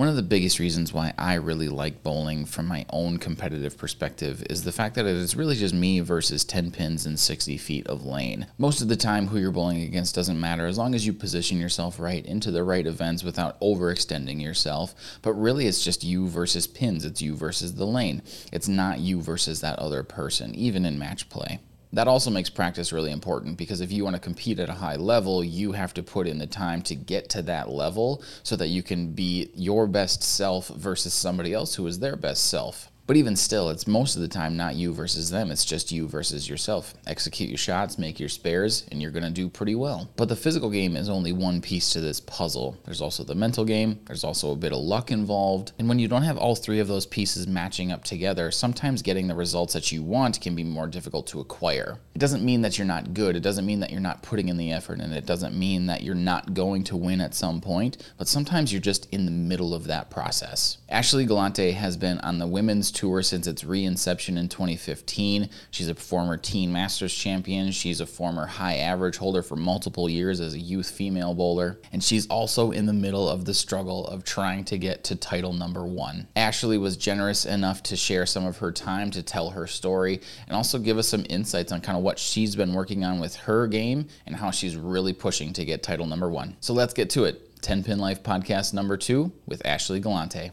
One of the biggest reasons why I really like bowling from my own competitive perspective is the fact that it is really just me versus 10 pins and 60 feet of lane. Most of the time, who you're bowling against doesn't matter as long as you position yourself right into the right events without overextending yourself. But really, it's just you versus pins, it's you versus the lane. It's not you versus that other person, even in match play. That also makes practice really important because if you want to compete at a high level, you have to put in the time to get to that level so that you can be your best self versus somebody else who is their best self. But even still, it's most of the time not you versus them. It's just you versus yourself. Execute your shots, make your spares, and you're going to do pretty well. But the physical game is only one piece to this puzzle. There's also the mental game, there's also a bit of luck involved. And when you don't have all three of those pieces matching up together, sometimes getting the results that you want can be more difficult to acquire. It doesn't mean that you're not good, it doesn't mean that you're not putting in the effort, and it doesn't mean that you're not going to win at some point, but sometimes you're just in the middle of that process. Ashley Galante has been on the women's tour since its reinception in 2015. She's a former teen masters champion. She's a former high average holder for multiple years as a youth female bowler. And she's also in the middle of the struggle of trying to get to title number one. Ashley was generous enough to share some of her time to tell her story and also give us some insights on kind of what she's been working on with her game and how she's really pushing to get title number one. So let's get to it. 10 Pin Life podcast number two with Ashley Galante.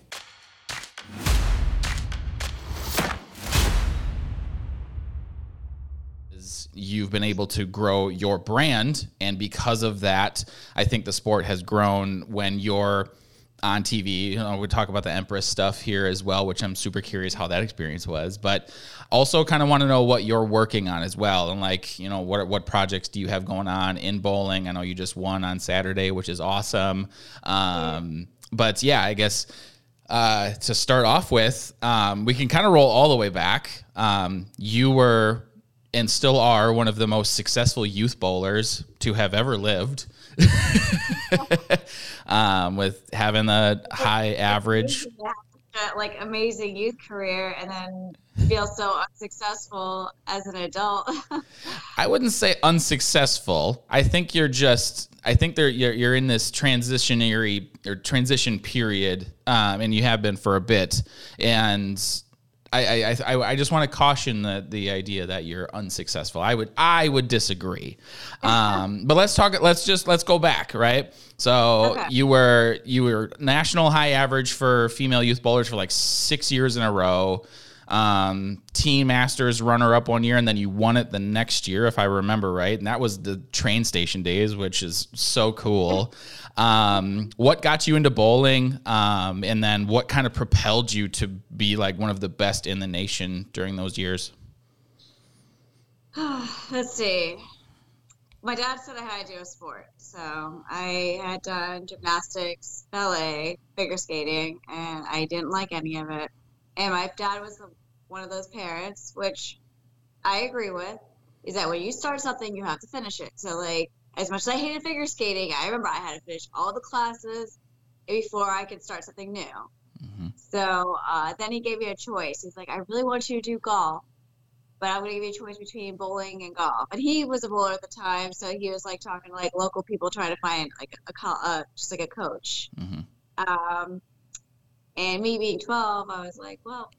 You've been able to grow your brand. And because of that, I think the sport has grown when you're on TV. You know, we talk about the Empress stuff here as well, which I'm super curious how that experience was. But also kind of want to know what you're working on as well. And like, you know, what what projects do you have going on in bowling? I know you just won on Saturday, which is awesome. Um, but yeah, I guess uh, to start off with, um, we can kind of roll all the way back. Um, you were and still are one of the most successful youth bowlers to have ever lived. um, with having a high average, like amazing youth career, and then feel so unsuccessful as an adult. I wouldn't say unsuccessful. I think you're just. I think they're you're, you're in this transitionary or transition period, um, and you have been for a bit, and I, I, I, I just want to caution the, the idea that you're unsuccessful. I would I would disagree. Um, but let's talk. Let's just let's go back, right? So okay. you were you were national high average for female youth bowlers for like six years in a row. Um, Teen Masters runner up one year, and then you won it the next year, if I remember right. And that was the train station days, which is so cool. Um, what got you into bowling? Um, and then what kind of propelled you to be like one of the best in the nation during those years? Let's see. My dad said I had to do a sport. So I had done gymnastics, ballet, figure skating, and I didn't like any of it. And my dad was one of those parents, which I agree with, is that when you start something, you have to finish it. So, like, as much as I hated figure skating, I remember I had to finish all the classes before I could start something new. Mm-hmm. So uh, then he gave me a choice. He's like, I really want you to do golf, but I'm going to give you a choice between bowling and golf. And he was a bowler at the time, so he was like talking to like local people trying to find like a, uh, just like a coach. Mm-hmm. Um, and me being 12, I was like, well,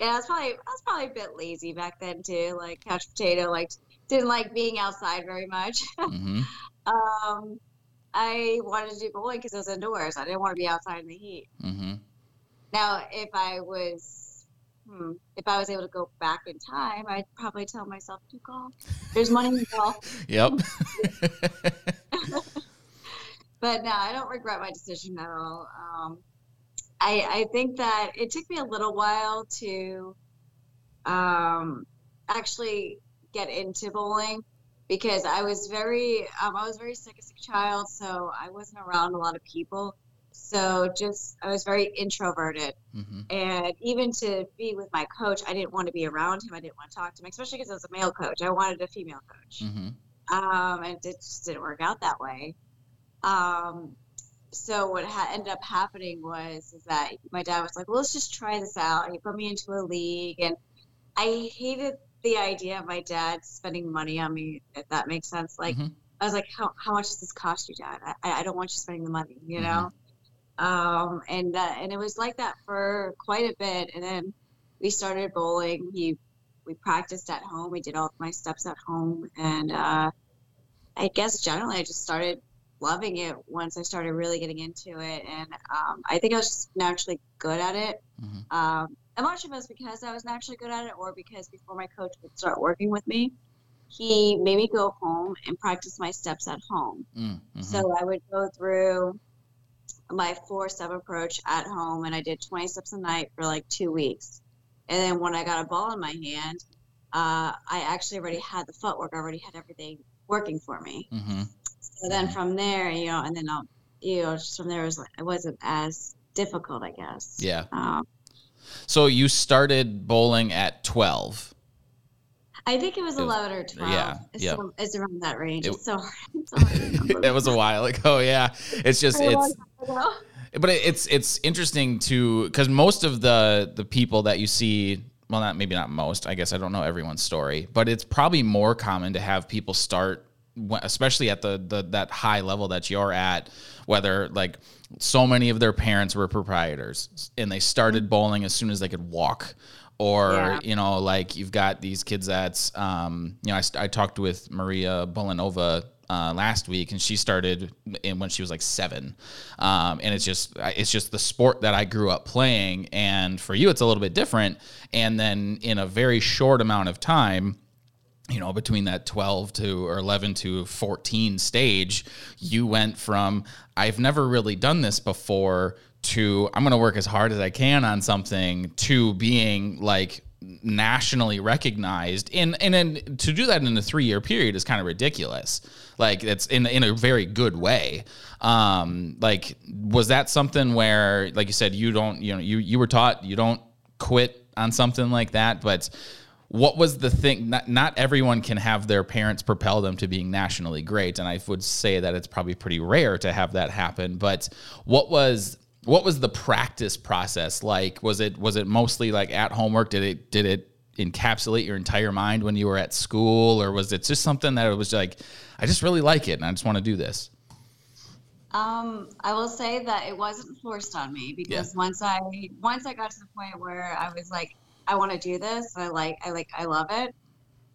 yeah, I was probably I was probably a bit lazy back then too, like couch potato, like didn't like being outside very much. Mm-hmm. um, I wanted to do bowling because it was indoors. I didn't want to be outside in the heat. Mm-hmm. Now, if I was, hmm, if I was able to go back in time, I'd probably tell myself to golf. There's money in golf. yep. but no, I don't regret my decision at all. Um, I, I think that it took me a little while to um, actually get into bowling because I was very um, I was very sick as a child, so I wasn't around a lot of people. So just I was very introverted, mm-hmm. and even to be with my coach, I didn't want to be around him. I didn't want to talk to him, especially because I was a male coach. I wanted a female coach, mm-hmm. um, and it just didn't work out that way. Um, so what ha- ended up happening was is that my dad was like, well, let's just try this out. He put me into a league, and I hated the idea of my dad spending money on me, if that makes sense. Like, mm-hmm. I was like, how, how much does this cost you, dad? I, I don't want you spending the money, you know? Um, and uh, and it was like that for quite a bit. And then we started bowling. We we practiced at home. We did all my steps at home, and uh, I guess generally I just started loving it once I started really getting into it. And um, I think I was just naturally good at it. Mm-hmm. Um, I'm not sure if it was because I was naturally good at it or because before my coach would start working with me, he made me go home and practice my steps at home. Mm-hmm. So I would go through my four step approach at home and I did 20 steps a night for like two weeks. And then when I got a ball in my hand, uh, I actually already had the footwork, I already had everything working for me. Mm-hmm. So then from there, you know, and then I'll, you know, just from there, it, was, it wasn't as difficult, I guess. Yeah. Um, so you started bowling at 12. I think it was 11 or 12. Yeah. It's, yeah. So, it's around that range. It, it's so hard. It's so hard it was a while ago. Yeah. It's just, it's, but it's, it's interesting to, because most of the, the people that you see, well, not maybe not most, I guess I don't know everyone's story, but it's probably more common to have people start especially at the, the that high level that you're at whether like so many of their parents were proprietors and they started mm-hmm. bowling as soon as they could walk or yeah. you know like you've got these kids that's um, you know I, I talked with Maria Bulanova uh, last week and she started in when she was like seven um, and it's just it's just the sport that i grew up playing and for you it's a little bit different and then in a very short amount of time you know, between that 12 to or 11 to 14 stage, you went from I've never really done this before to I'm going to work as hard as I can on something to being like nationally recognized and and then to do that in a 3 year period is kind of ridiculous. Like it's in in a very good way. Um like was that something where like you said you don't you know you you were taught you don't quit on something like that but what was the thing not, not everyone can have their parents propel them to being nationally great and i would say that it's probably pretty rare to have that happen but what was what was the practice process like? Was it was it mostly like at homework? Did it did it encapsulate your entire mind when you were at school or was it just something that it was like i just really like it and i just want to do this um, I will say that it wasn't forced on me because yeah. once I once I got to the point where I was like, I want to do this. I like, I like, I love it.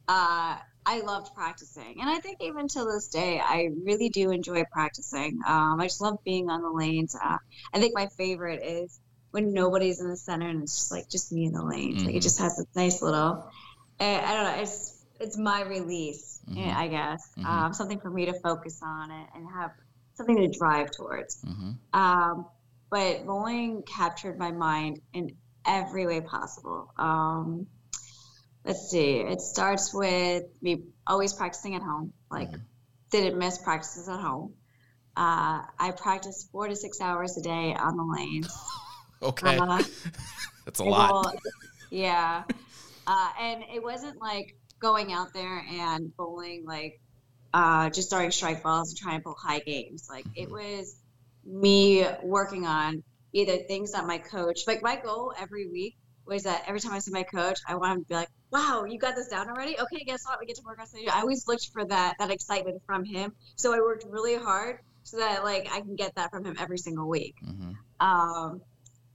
Uh, I loved practicing, and I think even to this day, I really do enjoy practicing. Um, I just love being on the lanes. Uh, I think my favorite is when nobody's in the center and it's just like just me in the lanes. Mm-hmm. Like it mm-hmm. just has a nice little. I, I don't know. It's it's my release, mm-hmm. I guess. Mm-hmm. Um, something for me to focus on and have something to drive towards. Mm-hmm. Um, but bowling captured my mind in every way possible. Um, let's see. It starts with me always practicing at home. Like, mm-hmm. didn't miss practices at home. Uh, I practice four to six hours a day on the lanes. okay, uh, that's a lot. yeah, uh, and it wasn't like going out there and bowling like uh, just throwing strike balls and trying to pull high games. Like it mm-hmm. was me working on either things that my coach, like my goal every week was that every time I see my coach, I want him to be like, wow, you got this down already? Okay, guess what? We get to work on something. I always looked for that, that excitement from him. So I worked really hard so that like I can get that from him every single week. Mm-hmm. Um,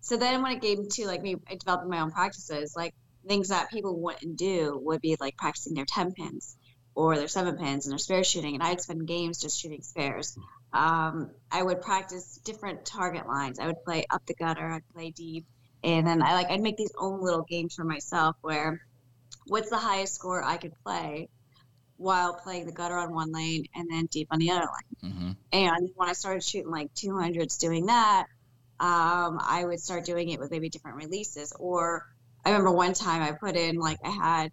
so then when it came to like me developing my own practices, like things that people wouldn't do would be like practicing their 10 pins or their seven pins and their spare shooting. And I'd spend games just shooting spares um, I would practice different target lines. I would play up the gutter, I'd play deep, and then I like I'd make these own little games for myself where what's the highest score I could play while playing the gutter on one lane and then deep on the other lane. Mm-hmm. And when I started shooting like 200s doing that, um, I would start doing it with maybe different releases. Or I remember one time I put in like I had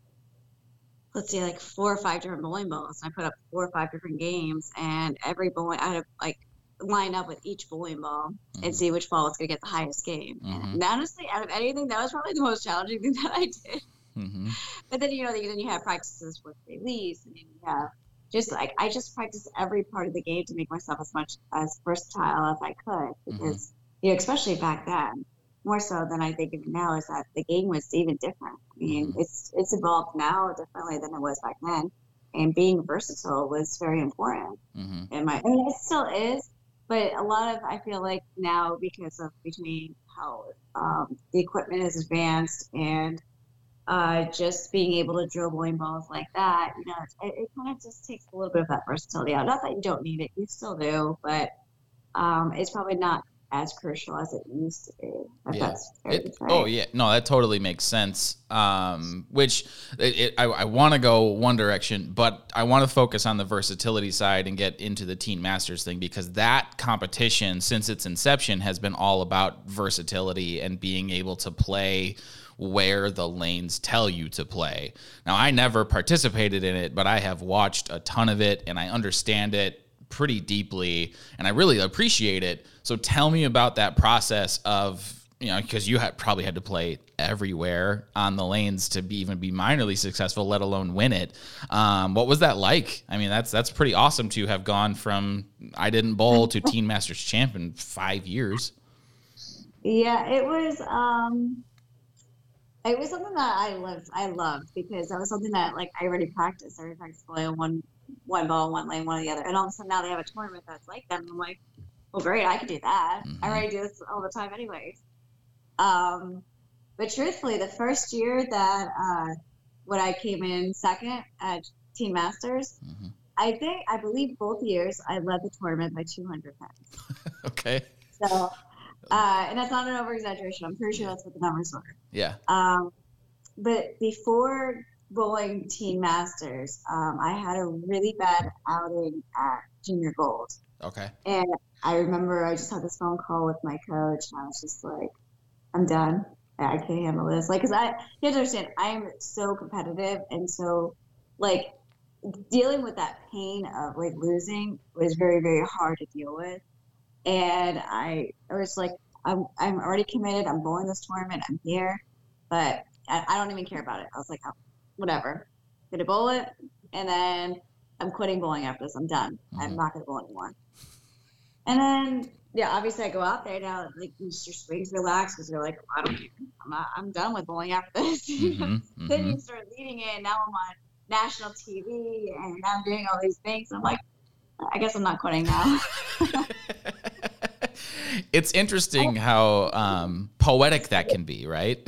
let's see, like four or five different bowling balls. I put up four or five different games, and every bowling, I had to like line up with each bowling ball mm-hmm. and see which ball was going to get the highest game. Mm-hmm. And honestly, out of anything, that was probably the most challenging thing that I did. Mm-hmm. But then you know, then you have practices with release, and you have just like I just practiced every part of the game to make myself as much as versatile as I could mm-hmm. because you know, especially back then more so than I think of now is that the game was even different. I mean, mm-hmm. it's it's evolved now differently than it was back then, and being versatile was very important. Mm-hmm. And my, I mean, it still is, but a lot of I feel like now because of between how um, the equipment is advanced and uh, just being able to drill bowling balls like that, you know, it, it kind of just takes a little bit of that versatility out. Not that you don't need it, you still do, but um, it's probably not as crucial as it used to be. yeah. It, oh yeah, no, that totally makes sense. Um, which it, it, I, I want to go one direction, but I want to focus on the versatility side and get into the teen masters thing because that competition, since its inception, has been all about versatility and being able to play where the lanes tell you to play. Now, I never participated in it, but I have watched a ton of it and I understand it pretty deeply and I really appreciate it. So tell me about that process of you know because you had probably had to play everywhere on the lanes to be even be minorly successful let alone win it. Um, what was that like? I mean that's that's pretty awesome to have gone from i didn't bowl to teen masters champ in five years. Yeah it was um it was something that i lived i loved because that was something that like i already practiced. I already practiced playing one ball, one lane, one or the other. And all of a sudden now they have a tournament that's like that. And I'm like, well, great, I could do that. Mm-hmm. I already do this all the time, anyways. Um, but truthfully, the first year that uh, when I came in second at Teen Masters, mm-hmm. I think I believe both years I led the tournament by 200 pens. okay. So, uh, and that's not an over exaggeration. I'm pretty sure that's what the numbers were. Yeah. Um, but before bowling teen masters, um, I had a really bad outing at junior gold. Okay. And I remember I just had this phone call with my coach, and I was just like, I'm done. I can't handle this. Like, cause I, you have to understand, I am so competitive. And so, like, dealing with that pain of like losing was very, very hard to deal with. And I, I was like, I'm, I'm already committed. I'm bowling this tournament. I'm here, but I, I don't even care about it. I was like, whatever. Get a bullet, and then I'm quitting bowling after this. I'm done. Mm-hmm. I'm not going to bowl anymore. And then, yeah, obviously I go out there now, like your swings relax because you're like, I don't, I'm not, I'm done with bowling after this. Mm-hmm, mm-hmm. then you start leading it. And now I'm on national TV, and now I'm doing all these things. I'm like, I guess I'm not quitting now. it's interesting how um, poetic that can be, right?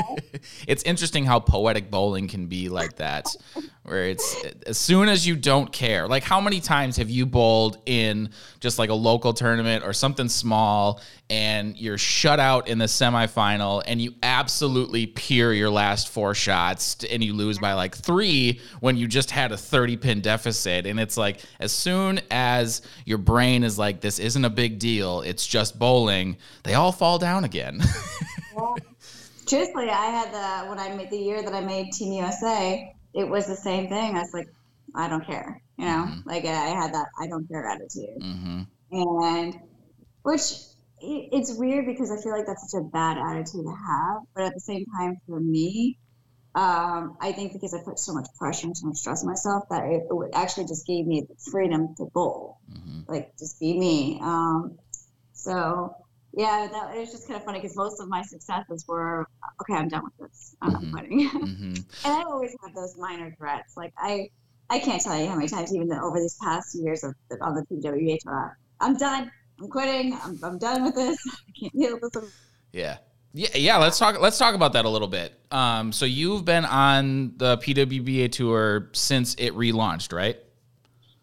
it's interesting how poetic bowling can be like that, where it's as soon as you don't care. Like, how many times have you bowled in just like a local tournament or something small and you're shut out in the semifinal and you absolutely peer your last four shots and you lose by like three when you just had a 30 pin deficit? And it's like, as soon as your brain is like, this isn't a big deal, it's just bowling, they all fall down again. truthfully, I had the when I made the year that I made Team USA, it was the same thing. I was like, I don't care, you know, mm-hmm. like I had that I don't care attitude, mm-hmm. and which it's weird because I feel like that's such a bad attitude to have, but at the same time, for me, um, I think because I put so much pressure and so much stress on myself that it, it actually just gave me the freedom to bowl, mm-hmm. like just be me. Um, so yeah, that, it was just kind of funny because most of my successes were okay. I'm done with this. I'm mm-hmm. not quitting. Mm-hmm. and I always have those minor threats. Like I, I can't tell you how many times, even over these past years of on the PWBA tour, I'm done. I'm quitting. I'm, I'm done with this. I can't deal with this. Yeah. Yeah, yeah. Let's talk. Let's talk about that a little bit. Um, so you've been on the PWBA tour since it relaunched, right?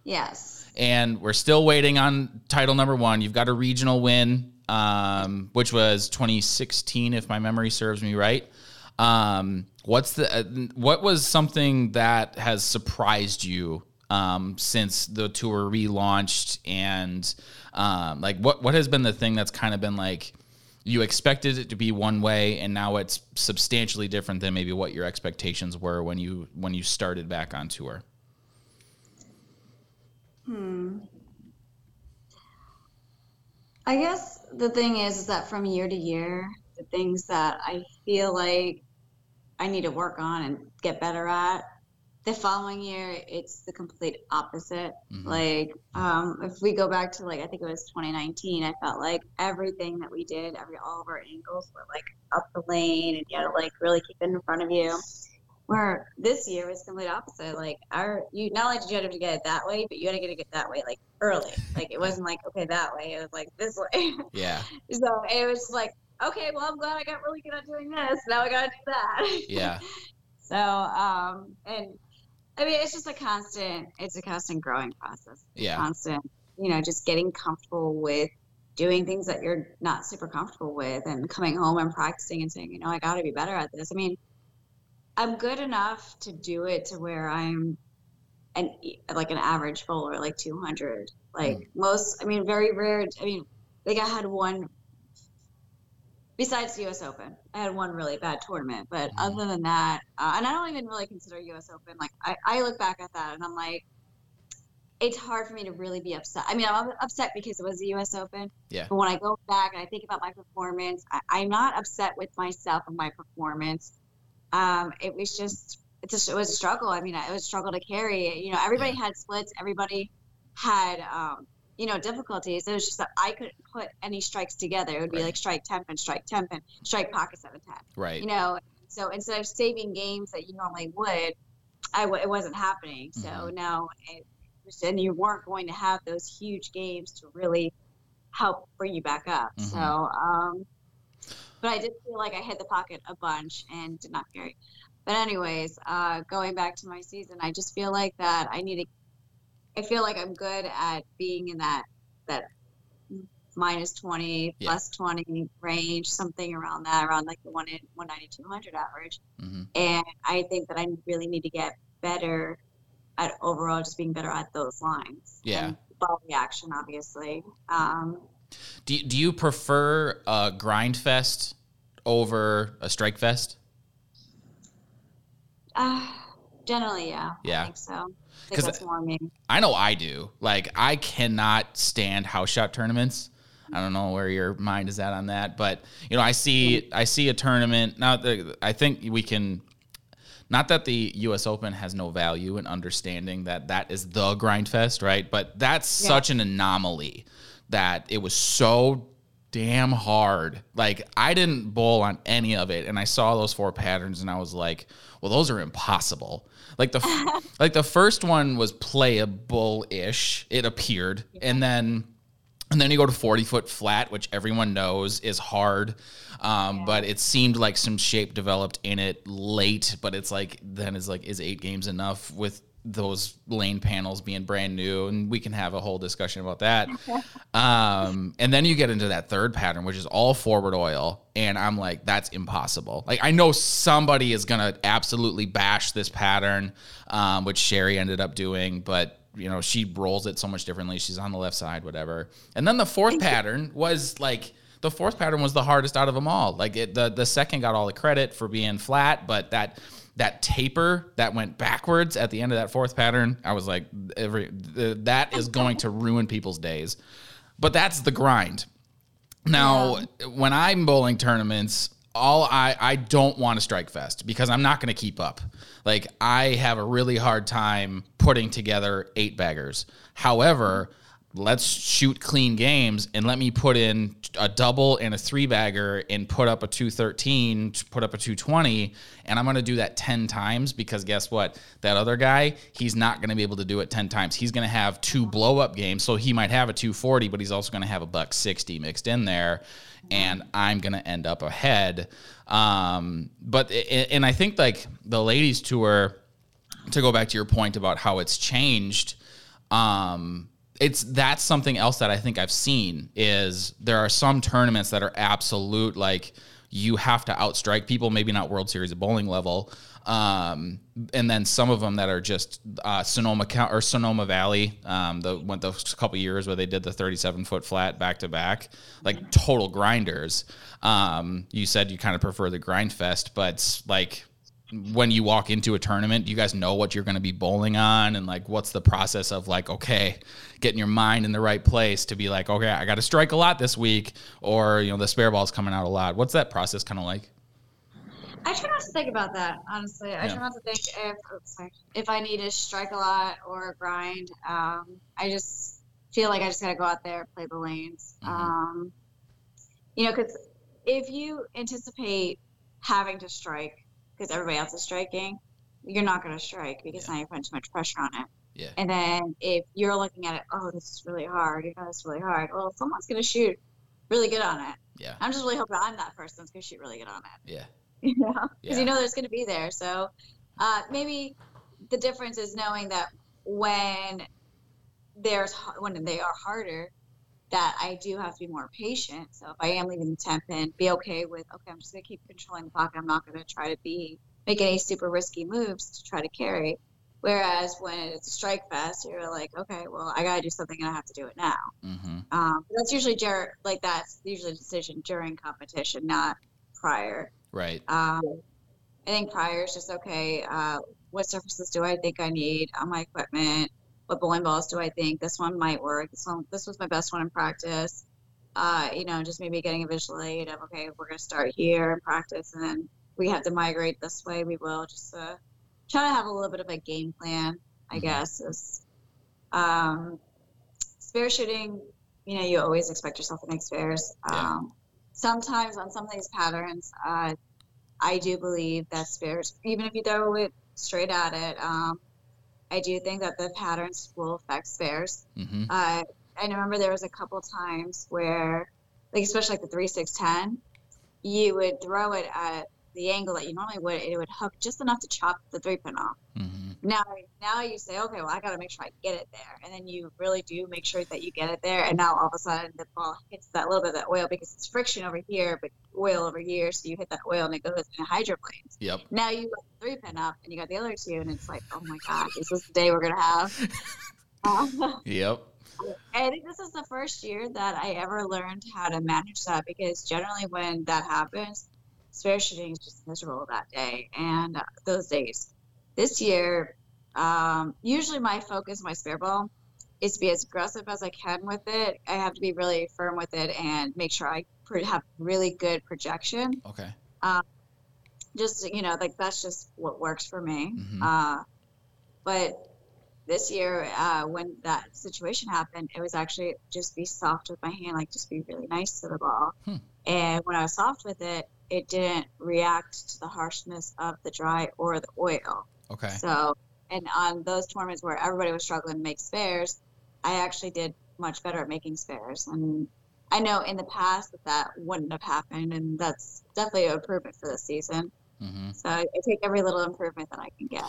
Yes. And we're still waiting on title number one. You've got a regional win um, which was 2016, if my memory serves me right. Um, what's the uh, what was something that has surprised you um, since the tour relaunched, and um, like what what has been the thing that's kind of been like you expected it to be one way, and now it's substantially different than maybe what your expectations were when you when you started back on tour. Hmm. I guess the thing is, is that from year to year, the things that I feel like I need to work on and get better at, the following year it's the complete opposite. Mm-hmm. Like, um, if we go back to like I think it was 2019, I felt like everything that we did, every all of our angles were like up the lane, and you had to like really keep it in front of you. Where this year was complete opposite. Like our, you not only did you have to get it that way, but you had to get it that way like early. Like it wasn't like okay that way. It was like this way. Yeah. so it was like okay, well I'm glad I got really good at doing this. Now I gotta do that. Yeah. so um and I mean it's just a constant. It's a constant growing process. Yeah. Constant. You know, just getting comfortable with doing things that you're not super comfortable with and coming home and practicing and saying, you know, I got to be better at this. I mean, I'm good enough to do it to where I'm an like an average bowler, like 200. Like mm. most, I mean, very rare. I mean, like I had one. Besides the U.S. Open, I had one really bad tournament, but mm. other than that, uh, and I don't even really consider U.S. Open. Like I, I look back at that and I'm like, it's hard for me to really be upset. I mean, I'm upset because it was the U.S. Open. Yeah. But when I go back and I think about my performance, I, am not upset with myself and my performance. Um, it was just, it just, it was a struggle. I mean, it was a struggle to carry. You know, everybody had splits. Everybody had, um, you know, difficulties. It was just that I couldn't put any strikes together. It would be right. like strike 10 and strike 10 and strike pocket 7 10. Right. You know, so instead of saving games that you normally would, I w- it wasn't happening. So mm-hmm. now it, was, and you weren't going to have those huge games to really help bring you back up. Mm-hmm. So, um, but I did feel like I hit the pocket a bunch and did not carry. But anyways, uh, going back to my season, I just feel like that I need to. I feel like I'm good at being in that that minus 20 yeah. plus 20 range something around that around like the 190 200 average mm-hmm. and i think that i really need to get better at overall just being better at those lines. Yeah. And ball reaction, obviously. Um, do, do you prefer a grind fest over a strike fest? Uh, generally, yeah. Yeah. I think so. Because. I know I do. Like, I cannot stand house shot tournaments. I don't know where your mind is at on that, but you know, I see I see a tournament now. I think we can not that the U.S. Open has no value in understanding that that is the grind fest, right? But that's yeah. such an anomaly that it was so damn hard. Like I didn't bowl on any of it, and I saw those four patterns, and I was like, "Well, those are impossible." Like the like the first one was playable ish. It appeared, and then and then you go to 40 foot flat, which everyone knows is hard. Um, yeah. But it seemed like some shape developed in it late. But it's like, then it's like, is eight games enough with those lane panels being brand new? And we can have a whole discussion about that. um, and then you get into that third pattern, which is all forward oil. And I'm like, that's impossible. Like, I know somebody is to absolutely bash this pattern, um, which Sherry ended up doing. But you know, she rolls it so much differently. She's on the left side, whatever. And then the fourth pattern was like the fourth pattern was the hardest out of them all. Like it, the the second got all the credit for being flat, but that that taper that went backwards at the end of that fourth pattern, I was like, every that is going to ruin people's days. But that's the grind. Now, yeah. when I'm bowling tournaments, all I I don't want to strike fest because I'm not going to keep up. Like I have a really hard time putting together eight baggers. However, let's shoot clean games and let me put in a double and a three bagger and put up a 213 put up a 220 and i'm going to do that 10 times because guess what? That other guy he's not going to be able to do it 10 times. He's going to have two blow up games so he might have a 240 but he's also going to have a buck 60 mixed in there and i'm going to end up ahead. Um, but and i think like the ladies tour to go back to your point about how it's changed um, it's that's something else that I think I've seen is there are some tournaments that are absolute like you have to outstrike people, maybe not World Series of bowling level, um, and then some of them that are just uh, Sonoma or Sonoma Valley. Um, the went those couple years where they did the 37 foot flat back to back, like total grinders. Um, you said you kind of prefer the grind fest, but like when you walk into a tournament, you guys know what you're going to be bowling on and like what's the process of like okay, getting your mind in the right place to be like okay, I got to strike a lot this week or you know the spare ball's coming out a lot. What's that process kind of like? I try not to think about that honestly. I try not to think if sorry, if I need to strike a lot or grind. Um, I just feel like I just got to go out there play the lanes. Mm-hmm. Um, you know, because if you anticipate having to strike because everybody else is striking, you're not going to strike because Yeah. now you're putting too much pressure on it. Yeah. And then if you're looking at it, oh, this is really hard. You know, this is really hard. Well, someone's going to shoot really good on it. Yeah. I'm just really hoping I'm that person that's going to shoot really good on it. Yeah. You know, because Yeah. you know there's going to be there. So uh, maybe the difference is knowing that when there's when they are harder, that I do have to be more patient. So if I am leaving the 10 pin, be okay with okay, I'm just going to keep controlling the pocket. I'm not going to try to be make any super risky moves to try to carry. Whereas when it's a strike fest, you're like, okay, well, I got to do something and I have to do it now. Mm-hmm. Um, that's usually dur- like that's usually a decision during competition, not prior. Right. Um, I think prior is just okay. Uh, what surfaces do I think I need on my equipment? What bowling balls do I think this one might work? This one, this was my best one in practice. Uh, you know, just maybe getting a visual aid of okay, we're gonna start here in practice, and then we have to migrate this way. We will just uh, try to have a little bit of a game plan. I Mhm. guess is um, spare shooting. You know, you always expect yourself to make spares. Yeah. Um, sometimes on some of these patterns, uh, I do believe that spares, even if you throw it straight at it, um, I do think that the patterns will affect spares. Mm-hmm. Uh, I remember there was a couple times where, like especially like the three six ten, you would throw it at the angle that you normally would, and it would hook just enough to chop the three pin off. Mm-hmm. Now, now you say, okay, well, I got to make sure I get it there, and then you really do make sure that you get it there, and now all of a sudden the ball hits that little bit of that oil because it's friction over here, but oil over here, so you hit that oil and it goes in hydroplanes. Yep. Now you got the three pin up, and you got the other two, and it's like, oh my gosh, is this the day we're gonna have? Yep. I think this is the first year that I ever learned how to manage that because generally when that happens, spare shooting is just miserable that day and uh, those days. This year, um, usually my focus, my spare ball, is to be as aggressive as I can with it. I have to be really firm with it and make sure I have really good projection. Okay. Just you know, like that's just what works for me. Mhm. Uh, but this year, uh, when that situation happened, it was actually just be soft with my hand, like just be really nice to the ball. Hmm. And when I was soft with it, it didn't react to the harshness of the dry or the oil. Okay. So, and on those tournaments where everybody was struggling to make spares, I actually did much better at making spares. And I know in the past that that wouldn't have happened, and that's definitely an improvement for this season. Mm-hmm. So I, I take every little improvement that I can get.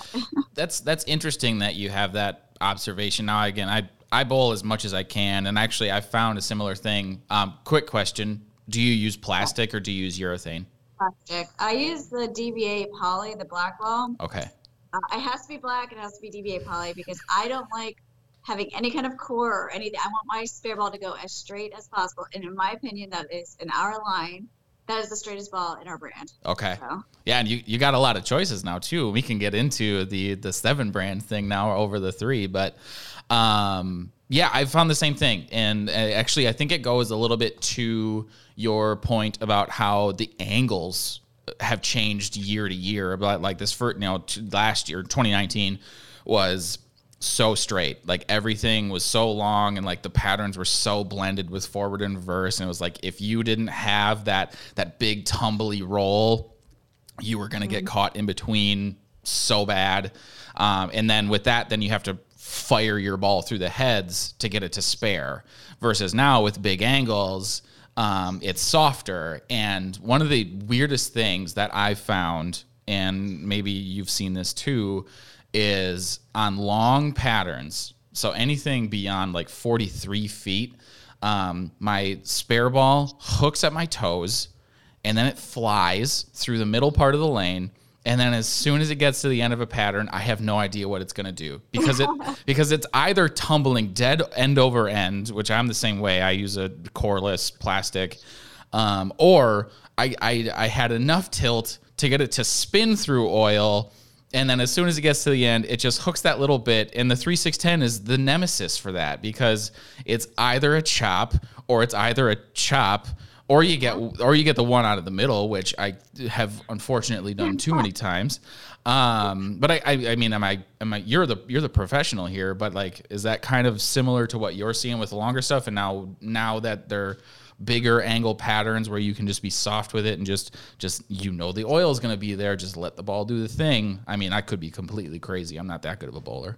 That's that's interesting that you have that observation. Now again, I I bowl as much as I can, and actually I found a similar thing. Um, quick question: Do you use plastic or do you use urethane? plastic. I use the DV8 poly, the black ball. Okay. Uh, it has to be black. It has to be DV8 poly because I don't like having any kind of core or anything. I want my spare ball to go as straight as possible. And in my opinion, that is in our line. That is the straightest ball in our brand. Okay. So Yeah, and you, you got a lot of choices now too. We can get into the the seven brand thing now over the three, but um, yeah, I found the same thing, and uh, actually, I think it goes a little bit to your point about how the angles have changed year to year. But like this for you know t- last year, 2019 was so straight. Like everything was so long and like the patterns were so blended with forward and reverse. And it was like if you didn't have that that big tumbly roll, you were gonna get caught in between so bad. Um, and then with that, then you have to fire your ball through the heads to get it to spare. Versus now with big angles, um, it's softer. And one of the weirdest things that I've found, and maybe you've seen this too, is on long patterns. So anything beyond like 43 feet, um, my spare ball hooks at my toes and then it flies through the middle part of the lane. And then as soon as it gets to the end of a pattern, I have no idea what it's gonna do because it because it's either tumbling dead end over end, which I'm the same way. I use a coreless plastic, um, or I, I I had enough tilt to get it to spin through oil. And then as soon as it gets to the end, it just hooks that little bit. And the 3610 is the nemesis for that because it's either a chop or it's either a chop or you get or you get the one out of the middle, which I have unfortunately done too many times. Um, but I, I, I mean, am I, am I? You're the you're the professional here, but like, is that kind of similar to what you're seeing with the longer stuff? And now now that they're bigger angle patterns where you can just be soft with it and just just you know the oil is going to be there. Just let the ball do the thing. I mean, I could be completely crazy. I'm not that good of a bowler.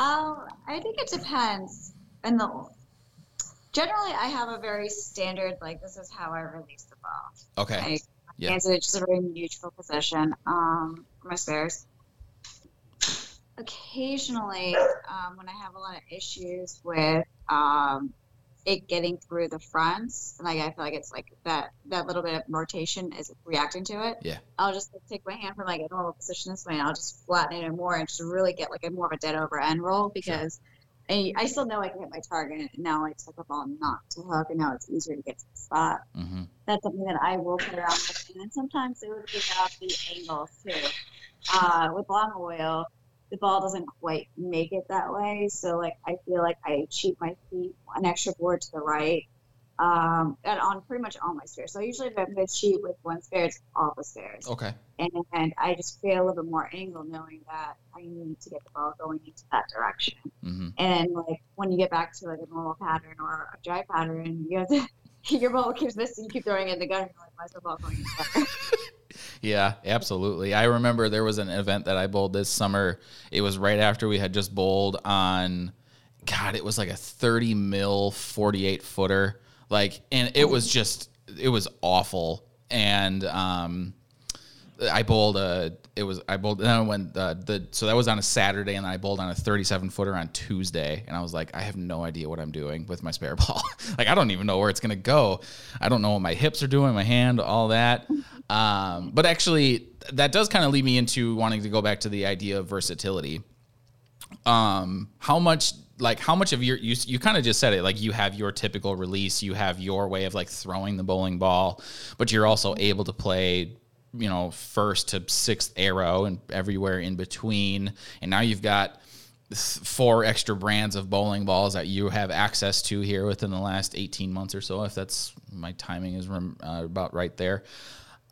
Um, I think it depends. And the generally, I have a very standard like this is how I release the ball. Okay. Like, Yeah. Hands in just a very neutral position. Um, for my spares. Occasionally, um, when I have a lot of issues with um, it getting through the fronts, and like I feel like it's like that that little bit of rotation is reacting to it. Yeah. I'll just like, take my hand from like a normal position this way, and I'll just flatten it more and just really get like a more of a dead over end roll because. I, I still know I can hit my target. And now I took the ball not to hook, and now it's easier to get to the spot hmm that's something that I will play around with. And then sometimes it would pick out the angles too. Uh, with long oil, the ball doesn't quite make it that way. So like I feel like I cheat my feet an extra board to the right. Um, and on pretty much all my spares. So usually if I'm going to cheat with one spare, it's all the spares. Okay. And, and I just create a little bit more angle knowing that I need to get the ball going into that direction. hmm And like when you get back to like a normal pattern or a dry pattern, you have to your ball keeps missing, you keep throwing it in the gutter, you're like, the ball going in the? Yeah, absolutely. I remember there was an event that I bowled this summer. It was right after we had just bowled on, God, it was like a 30 mil 48 footer. Like, and it was just, it was awful. And, um, I bowled a. It was I bowled. and Then I went the the. So that was on a Saturday, and then I bowled on a 37 footer on Tuesday, and I was like, I have no idea what I'm doing with my spare ball. like I don't even know where it's gonna go. I don't know what my hips are doing, my hand, all that. Um, but actually, that does kind of lead me into wanting to go back to the idea of versatility. Um, how much like how much of your you you kind of just said it like you have your typical release, you have your way of like throwing the bowling ball, but you're also able to play you know first to sixth arrow and everywhere in between. And now you've got four extra brands of bowling balls that you have access to here within the last 18 months or so if that's my timing is uh, about right there.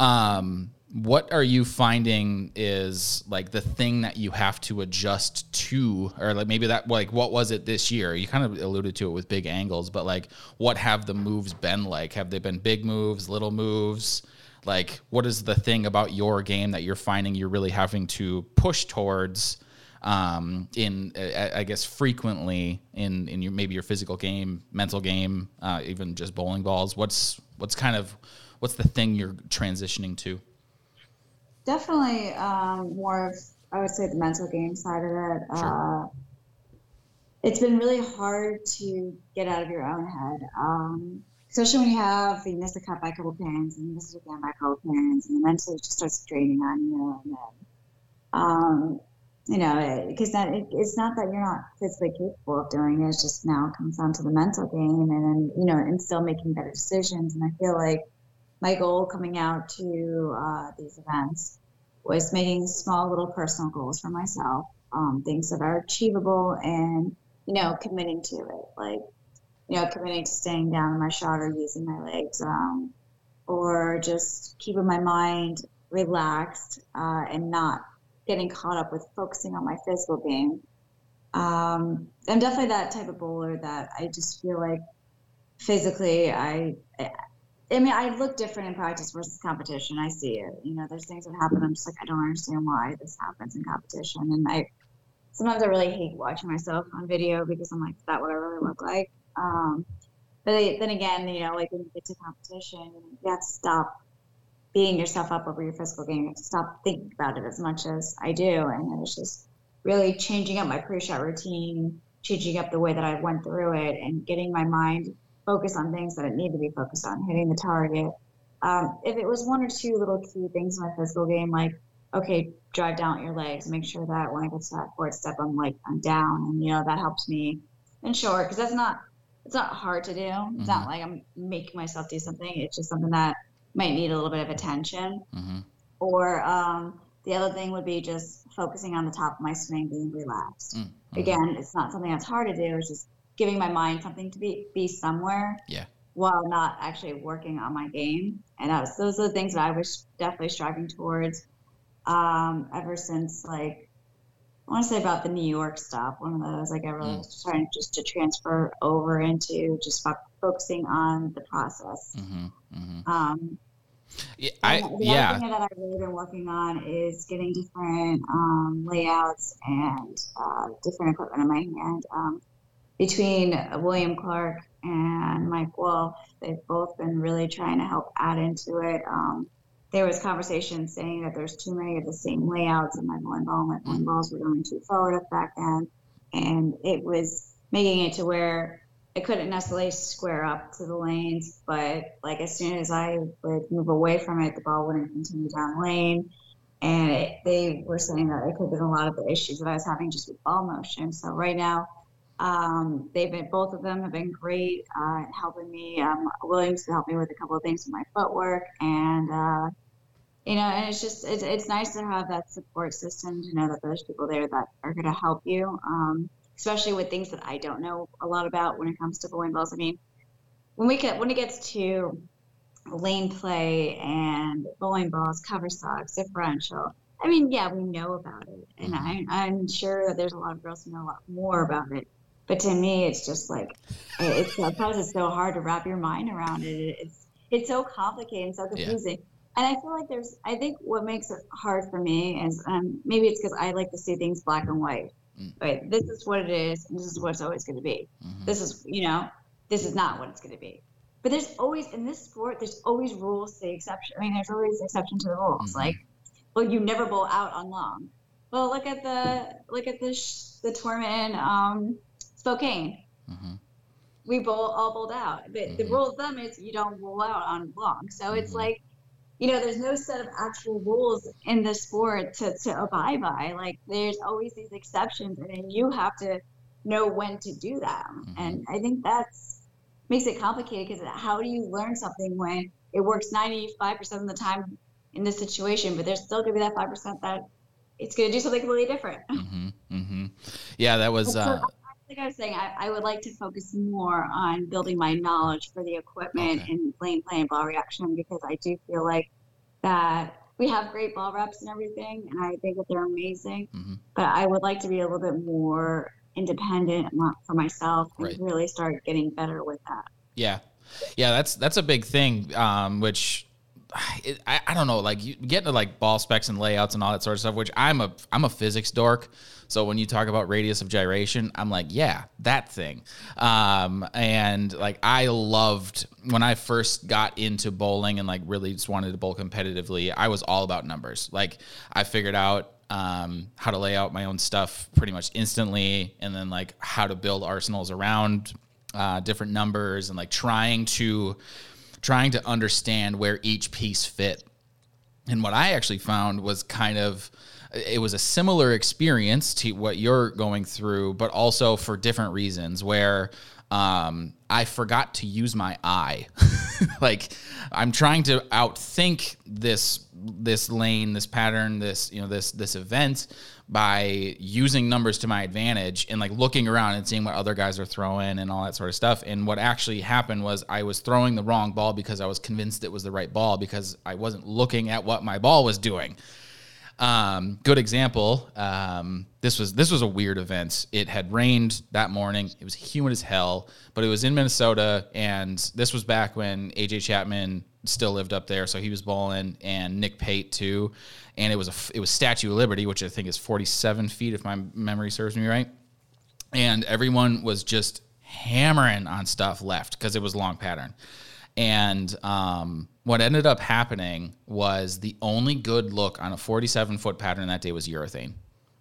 Um, what are you finding is like the thing that you have to adjust to or like maybe that like what was it this year you kind of alluded to it with big angles but like what have the moves been like have they been big moves little moves like what is the thing about your game that you're finding you're really having to push towards um, in uh, I guess frequently in in your maybe your physical game, mental game, uh, even just bowling balls. What's what's kind of what's the thing you're transitioning to? Definitely um, more of, I would say, the mental game side of it. Sure. Uh, it's been really hard to get out of your own head. Um, especially when you have you miss a cut by a couple pins and you miss it again by a couple pins and eventually it just starts draining on you and then um, you know because that it, it's not that you're not physically capable of doing it it's just now it comes down to the mental game and then you know and still making better decisions and i feel like my goal coming out to uh, these events was making small little personal goals for myself um, things that are achievable and you know committing to it like you know, committing to staying down in my shot or using my legs, um, or just keeping my mind relaxed uh, and not getting caught up with focusing on my physical game. Um, I'm definitely that type of bowler that I just feel like physically, I, I mean, I look different in practice versus competition. I see it. You know, there's things that happen. I'm just like, I don't understand why this happens in competition, and I sometimes I really hate watching myself on video because I'm like, is that what I really look like? Um, but then again, you know, like when you get to competition, you have to stop beating yourself up over your physical game. You have to stop thinking about it as much as I do. And it was just really changing up my pre-shot routine, changing up the way that I went through it, and getting my mind focused on things that it needed to be focused on, hitting the target. Um, if it was one or two little key things in my physical game, like okay, drive down your legs, make sure that when I get to that fourth step, I'm like I'm down, and you know that helps me in short because that's not it's not hard to do. It's Mm-hmm. not like I'm making myself do something. It's just something that might need a little bit of attention. Mm-hmm. Or um, the other thing would be just focusing on the top of my swing, being relaxed. Mm-hmm. Again, it's not something that's hard to do. It's just giving my mind something to be be somewhere. Yeah. While not actually working on my game, and that was, those are the things that I was definitely striving towards um, ever since like I want to say about the New York stop, one of those like I really Mm. trying just to transfer over into just fo- focusing on the process. Mm-hmm, mm-hmm. Um, yeah, I, the yeah. thing that I've really been working on is getting different um, layouts and uh, different equipment in my hand. Um, between William Clark and Mike Wolf, they've both been really trying to help add into it. Um, there was conversation saying that there's too many of the same layouts and my bowling ball. My bowling balls were going too forward up back then, and it was making it to where it couldn't necessarily square up to the lanes, but like as soon as I would move away from it, the ball wouldn't continue down the lane. And it, they were saying that it could have been a lot of the issues that I was having just with ball motion. So right now, um, they've been both of them have been great uh, helping me. Um, Williams to help me with a couple of things with my footwork, and uh, you know, and it's just it's, it's nice to have that support system to know that there's people there that are going to help you. Um, especially with things that I don't know a lot about when it comes to bowling balls. I mean, when we get when it gets to lane play and bowling balls, cover stocks, differential. I mean, yeah, we know about it, and mm-hmm. I, I'm sure that there's a lot of girls who know a lot more about it. But to me, it's just like it's sometimes it's so hard to wrap your mind around it. It's it's so complicated and so confusing. Yeah. And I feel like there's, I think what makes it hard for me is um, maybe it's because I like to see things black and white. Mm. Right. This is what it is, and this is what it's always going to be. Mm-hmm. This is, you know, this is not what it's going to be. But there's always in this sport, there's always rules to the exception. I mean, there's always exception to the rules. Mm-hmm. Like, well, you never bowl out on long. Well, look at the look at the sh- the tournament um, Spokane. Mm-hmm. We bowl all bowled out, but the mm-hmm. rule of thumb is you don't bowl out on long. So it's mm-hmm. like you know, there's no set of actual rules in the sport to, to abide by. Like there's always these exceptions and then you have to know when to do them. Mm-hmm. And I think that's makes it complicated because how do you learn something when it works 95% of the time in this situation, but there's still gonna be that 5% that it's gonna do something completely different. Mm-hmm. Mm-hmm. Yeah, that was. Uh, like I was saying, I, I, would like to focus more on building my knowledge for the equipment okay. and lane play and ball reaction because I do feel like that we have great ball reps and everything, and I think that they're amazing. Mm-hmm. But I would like to be a little bit more independent for myself and right. really start getting better with that. Yeah, yeah, that's that's a big thing. Um, which I, I don't know, like you get into like ball specs and layouts and all that sort of stuff. Which I'm a I'm a physics dork, so when you talk about radius of gyration, I'm like, yeah, that thing. Um, and like I loved when I first got into bowling and like really just wanted to bowl competitively. I was all about numbers. Like I figured out um, how to lay out my own stuff pretty much instantly, and then like how to build arsenals around uh, different numbers, and like trying to trying to understand where each piece fit. And what I actually found was kind of it was a similar experience to what you're going through, but also for different reasons where um, I forgot to use my eye. like I'm trying to outthink this this lane, this pattern, this you know this this event by using numbers to my advantage and like looking around and seeing what other guys are throwing and all that sort of stuff. And what actually happened was I was throwing the wrong ball because I was convinced it was the right ball because I wasn't looking at what my ball was doing. Um, good example. Um, this was this was a weird event. It had rained that morning. It was humid as hell, but it was in Minnesota, and this was back when AJ Chapman still lived up there, so he was bowling, and Nick Pate too. And it was a it was Statue of Liberty, which I think is 47 feet if my memory serves me right. And everyone was just hammering on stuff left because it was long pattern. And um, what ended up happening was the only good look on a 47 foot pattern that day was urethane.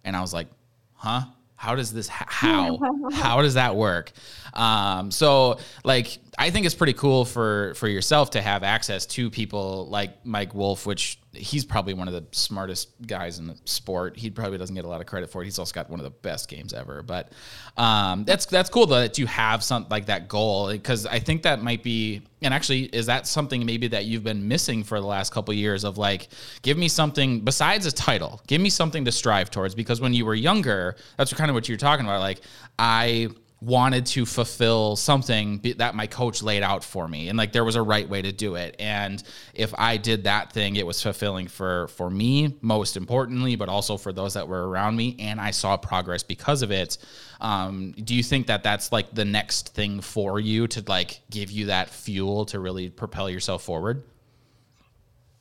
And I was like, huh? How does this, how, how does that work? Um, so like, I think it's pretty cool for, for yourself to have access to people like Mike Wolf, which he's probably one of the smartest guys in the sport. He probably doesn't get a lot of credit for it. He's also got one of the best games ever. But um, that's that's cool though, that you have something like that goal because I think that might be. And actually, is that something maybe that you've been missing for the last couple of years of like, give me something besides a title, give me something to strive towards? Because when you were younger, that's kind of what you're talking about. Like, I wanted to fulfill something that my coach laid out for me. And like there was a right way to do it. And if i did that thing it was fulfilling for for me most importantly but also for those that were around me. And i saw progress because of it. Um, do you think that that's like the next thing for you to like give you that fuel to really propel yourself forward?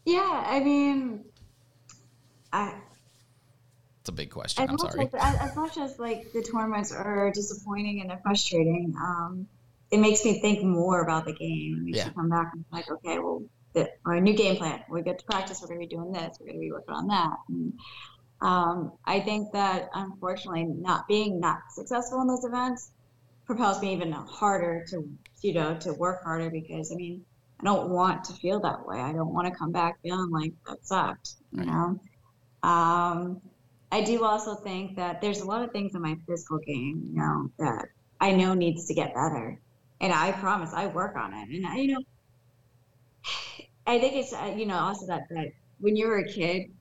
Yeah i mean i it's a big question. As I'm sorry. As, as, much as like the tournaments are disappointing and frustrating, um, it makes me think more about the game. It makes yeah. me come back and like, okay, well, the, our new game plan. We get to practice. We're going to be doing this. We're going to be working on that. And, um, I think that unfortunately, not being not successful in those events propels me even harder to, you know, to work harder because I mean, I don't want to feel that way. I don't want to come back feeling like that sucked. You know. Um, I do also think that there's a lot of things in my physical game, you know, that I know needs to get better. And I promise I work on it. And I, you know, I think it's, uh, you know, also that, that when you were a kid,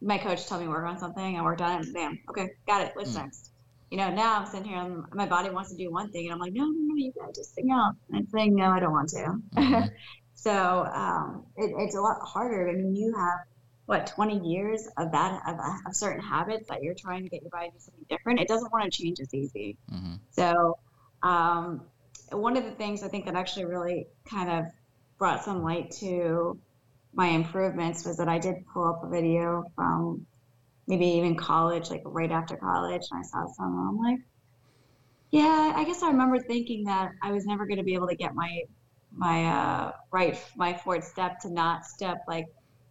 my coach told me to work on something, I worked on it, and bam, okay, got it. What's mm. next? You know, now I'm sitting here, and my body wants to do one thing, and I'm like, no, no, no, you gotta just sing out. And I'm saying, no, I don't want to. Mm-hmm. so um, it, it's a lot harder. I mean, you have what 20 years of that of, of, certain habits that you're trying to get your body to do something different it doesn't want to change as easy mm-hmm. so um, one of the things i think that actually really kind of brought some light to my improvements was that i did pull up a video from maybe even college like right after college and i saw some and i'm like yeah i guess i remember thinking that i was never going to be able to get my my uh, right my forward step to not step like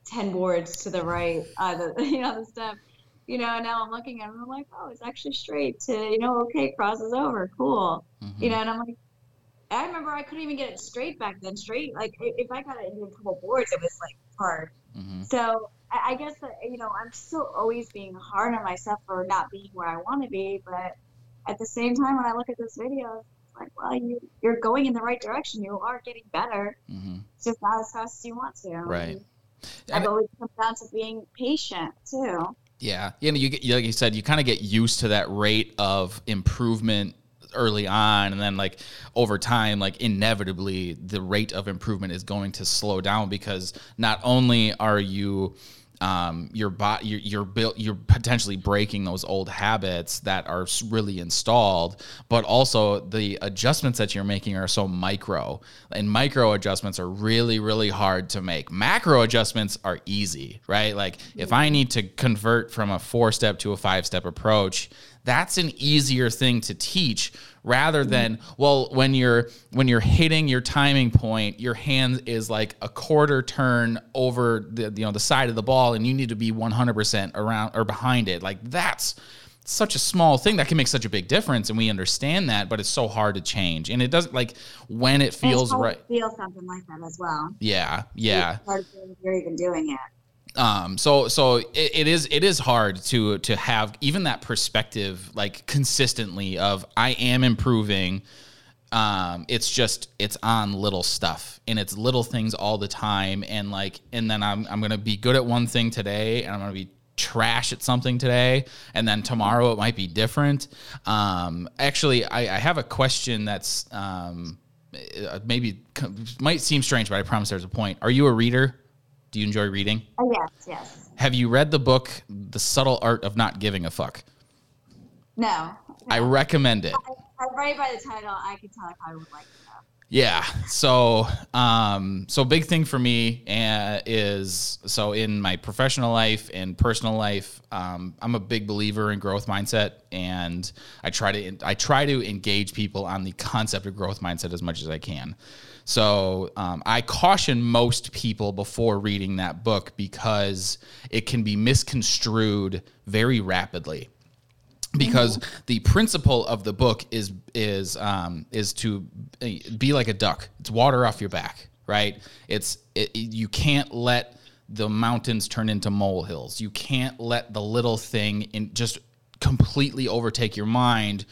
10 boards to the right, uh, the, you know, the step, you know, and now I'm looking at it I'm like, oh, it's actually straight to, you know, okay, crosses over, cool. Mm-hmm. You know, and I'm like, I remember I couldn't even get it straight back then. Straight, like if I got it in a couple boards, it was like hard. Mm-hmm. So I, I guess that you know I'm still always being hard on myself for not being where I want to be, but at the same time, when I look at this video, it's like, well, you you're going in the right direction. You are getting better. Mm-hmm. It's just not as fast as you want to. Right. I have always come down to being patient too. Yeah, you know, you get like you said, you kind of get used to that rate of improvement early on and then like over time like inevitably the rate of improvement is going to slow down because not only are you um, you're, you're built you're potentially breaking those old habits that are really installed but also the adjustments that you're making are so micro. And micro adjustments are really really hard to make. Macro adjustments are easy right? Like if i need to convert from a four step to a five step approach that's an easier thing to teach rather than well when you're when you're hitting your timing point your hand is like a quarter turn over the you know the side of the ball and you need to be 100% around or behind it. Like that's such a small thing that can make such a big difference and we understand that but it's so hard to change. And it doesn't like when it feels right feel something like that as well. Yeah yeah. you're even doing it um, so so it, it is it is hard to to have even that perspective like consistently of I am improving. Um, it's just it's on little stuff and it's little things all the time and like and then I'm I'm gonna be good at one thing today and I'm gonna be trash at something today and then tomorrow it might be different. Um, actually I, I, have a question that's um, uh, maybe might seem strange but i promise there's a point. Are you a reader do you enjoy reading? Oh, yes, yes. Have you read the book The Subtle Art of Not Giving a Fuck? No. no. I recommend it. I, right by the title, I can tell if I would like it. Yeah. So, um, so big thing for me uh, is so in my professional life and personal life, um, I'm a big believer in growth mindset, and I try to I try to engage people on the concept of growth mindset as much as I can. So um, I caution most people before reading that book because it can be misconstrued very rapidly. Because mm-hmm. the principle of the book is is um, is to be like a duck. It's water off your back, right? It's it, you can't let the mountains turn into molehills. You can't let the little thing in just completely overtake your mind.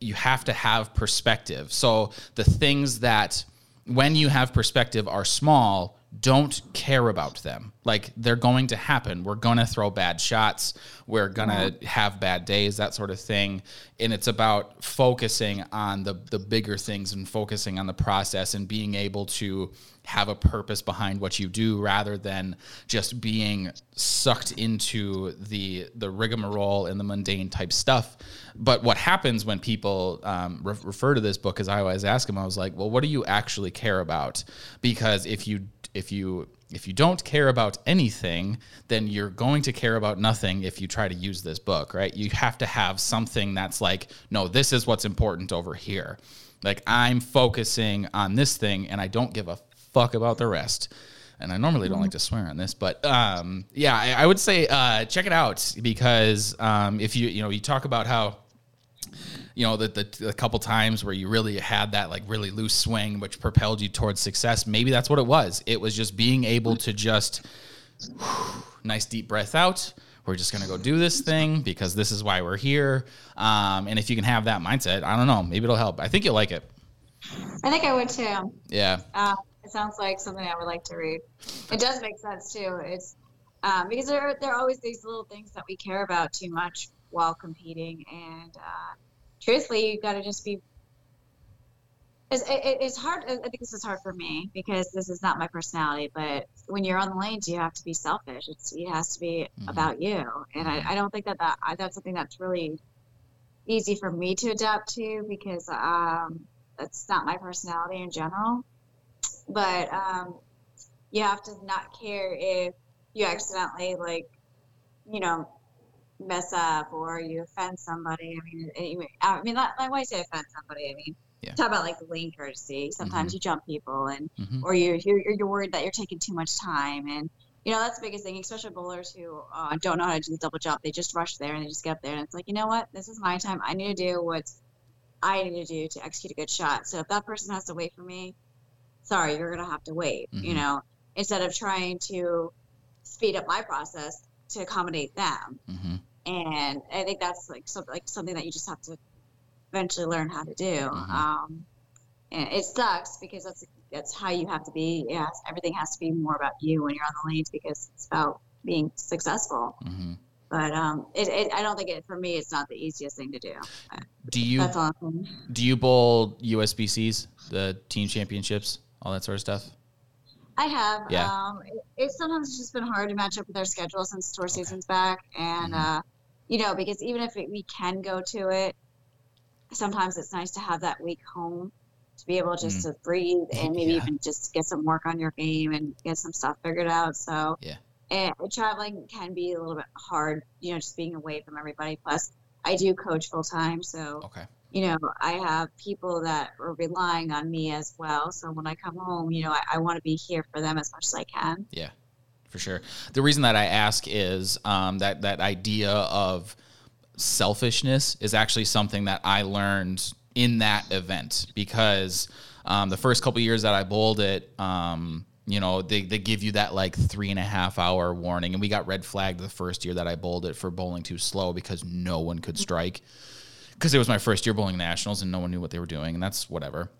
You have to have perspective. So the things that when you have perspective are small don't care about them. Like they're going to happen. We're going to throw bad shots. We're going to have bad days, that sort of thing. And it's about focusing on the the bigger things and focusing on the process and being able to have a purpose behind what you do rather than just being sucked into the the rigmarole and the mundane type stuff. But what happens when people um, re- refer to this book, as I always ask them, I was like, well, what do you actually care about? Because if you if you if you don't care about anything, then you're going to care about nothing if you try to use this book, right? You have to have something that's like, no, this is what's important over here. Like I'm focusing on this thing and I don't give a fuck about the rest. And I normally don't like to swear on this, but um, yeah, I, I, would say uh, check it out because um, if you you know you talk about how you know the, the, the couple times where you really had that like really loose swing which propelled you towards success maybe that's what it was. It was just being able to just whew, nice deep breath out. We're just going to go do this thing because this is why we're here. Um, and if you can have that mindset i don't know maybe it'll help. I think you'll like it. I think i would too. Yeah. Uh, it sounds like something I would like to read. It does make sense too. It's um, because there are, there are always these little things that we care about too much while competing, and uh, truthfully, you've got to just be. It's, it, it's hard. I think this is hard for me because this is not my personality. But when you're on the lanes, you have to be selfish. It's it has to be mm-hmm. about you, and I, I don't think that that I, that's something that's really easy for me to adapt to because um, that's not my personality in general but um, you have to not care if you accidentally like you know mess up or you offend somebody. I mean, anyway, I mean, not, like, when I say offend somebody, I mean, yeah. talk about like lane courtesy. Sometimes mm-hmm. you jump people, and mm-hmm. or you're, you're you're worried that you're taking too much time, and you know that's the biggest thing. Especially bowlers who uh, don't know how to do the double jump, they just rush there and they just get up there, and it's like, you know what, this is my time. I need to do what's I need to do to execute a good shot. So if that person has to wait for me, sorry, you're going to have to wait, mm-hmm. you know, instead of trying to speed up my process to accommodate them. Mm-hmm. And I think that's like something like something that you just have to eventually learn how to do. Mm-hmm. Um, and it sucks because that's that's how you have to be. Yeah, everything has to be more about you when you're on the lanes because it's about being successful. Mm-hmm. But um, it, it, I don't think it for me. It's not the easiest thing to do. Do you do you bowl USBCs, the team championships? All that sort of stuff? I have. Yeah. Um, it, it's sometimes just been hard to match up with our schedule since tour season's back, and mm-hmm. uh, you know, because even if it, we can go to it, sometimes it's nice to have that week home to be able just mm-hmm. to breathe and maybe yeah. even just get some work on your game and get some stuff figured out. So yeah, and traveling can be a little bit hard, you know, just being away from everybody. Plus, I do coach full time, so okay you know, I have people that are relying on me as well. So when I come home, you know, I, I want to be here for them as much as I can. Yeah, for sure. The reason that I ask is um, that that idea of selfishness is actually something that I learned in that event because um, the first couple years that I bowled it, um, you know, they, they give you that like three and a half hour warning. And we got red flagged the first year that I bowled it for bowling too slow because no one could strike because it was my first year bowling nationals and no one knew what they were doing, and that's whatever.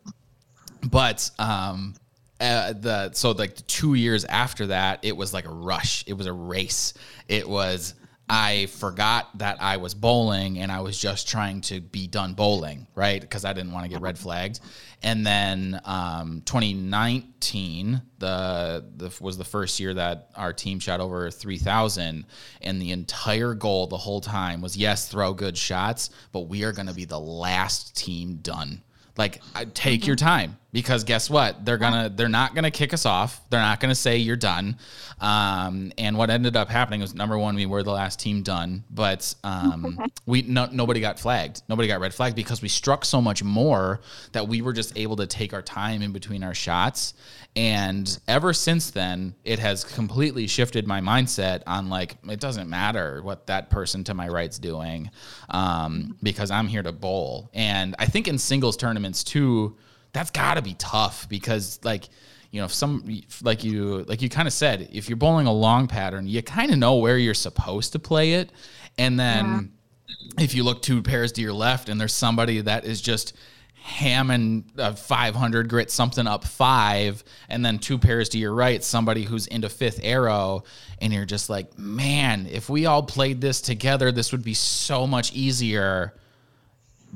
But um, uh, the so like two years after that, it was like a rush. It was a race. It was I forgot that I was bowling and I was just trying to be done bowling, right? Because I didn't want to get red flagged. And then um, 2019, the, the was the first year that our team shot over 3,000, and the entire goal the whole time was yes, throw good shots, but we are going to be the last team done. Like, take your time because guess what? They're gonna they're not gonna kick us off. They're not gonna say you're done. Um, and what ended up happening was number one, we were the last team done, but um, we no, nobody got flagged. Nobody got red flagged because we struck so much more that we were just able to take our time in between our shots. And ever since then, it has completely shifted my mindset on like it doesn't matter what that person to my right's doing, um, because I'm here to bowl. And I think in singles tournaments too that's got to be tough because like you know, if some like you like you kind of said, if you're bowling a long pattern, you kind of know where you're supposed to play it, and then yeah. if you look two pairs to your left and there's somebody that is just hamming a 500 grit something up five and then two pairs to your right somebody who's into fifth arrow and you're just like man if we all played this together this would be so much easier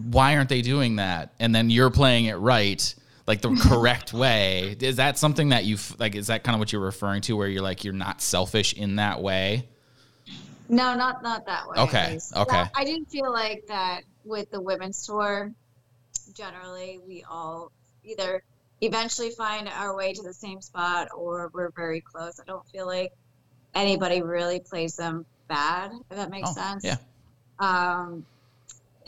why aren't they doing that and then you're playing it right like the correct way is that something that you like is that kind of what you're referring to where you're like you're not selfish in that way no not not that way okay okay i didn't feel like that with the women's tour generally we all either eventually find our way to the same spot or we're very close. I don't feel like anybody really plays them bad, if that makes oh, sense. Yeah. Um,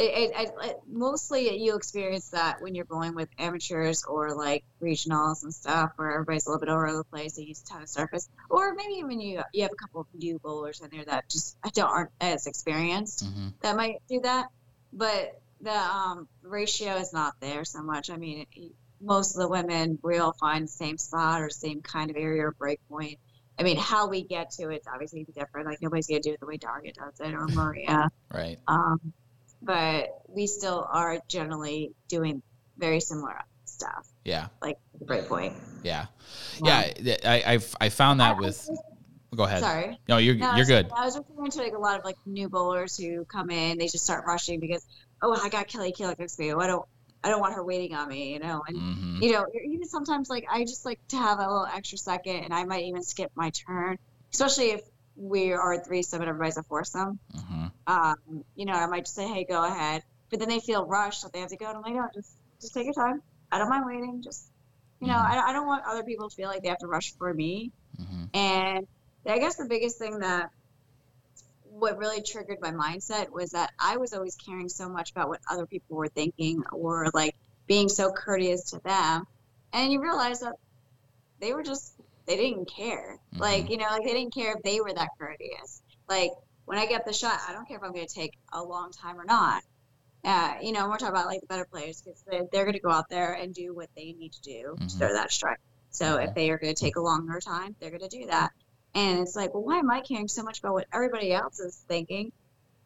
it, it, it, mostly you experience that when you're going with amateurs or like regionals and stuff where everybody's a little bit all over the place they use a ton of surface or maybe even you you have a couple of new bowlers in there that just don't aren't as experienced mm-hmm. that might do that but the um, ratio is not there so much. I mean, most of the women will find the same spot or same kind of area or break point. I mean, how we get to it's obviously different. Like nobody's gonna do it the way Daria does it or Maria. right. Um, but we still are generally doing very similar stuff. Yeah. Like the break point. Yeah. Yeah. I I've, I found that with. Go ahead. Sorry. No, you're no, you're good. I was referring to like a lot of like new bowlers who come in, they just start rushing because oh, I got Kelly Kulick next to me. I don't, I don't want her waiting on me, you know. And mm-hmm. you know, even sometimes like I just like to have a little extra second, and I might even skip my turn, especially if we are a threesome and everybody's a foursome. Mm-hmm. Um, you know, I might just say, hey, go ahead. But then they feel rushed, so they have to go. And I'm like, no, just just take your time. I don't mind waiting. Just you know, mm-hmm. I, I don't want other people to feel like they have to rush for me. Mm-hmm. And I guess the biggest thing that what really triggered my mindset was that I was always caring so much about what other people were thinking or like being so courteous to them. And you realize that they were just, they didn't care. Mm-hmm. Like, you know, like they didn't care if they were that courteous. Like when I get the shot, I don't care if I'm going to take a long time or not. Uh, you know, we're talking about like the better players because they're, they're going to go out there and do what they need to do mm-hmm. to throw that strike. So if they are going to take a longer time, they're going to do that. And it's like, well, why am I caring so much about what everybody else is thinking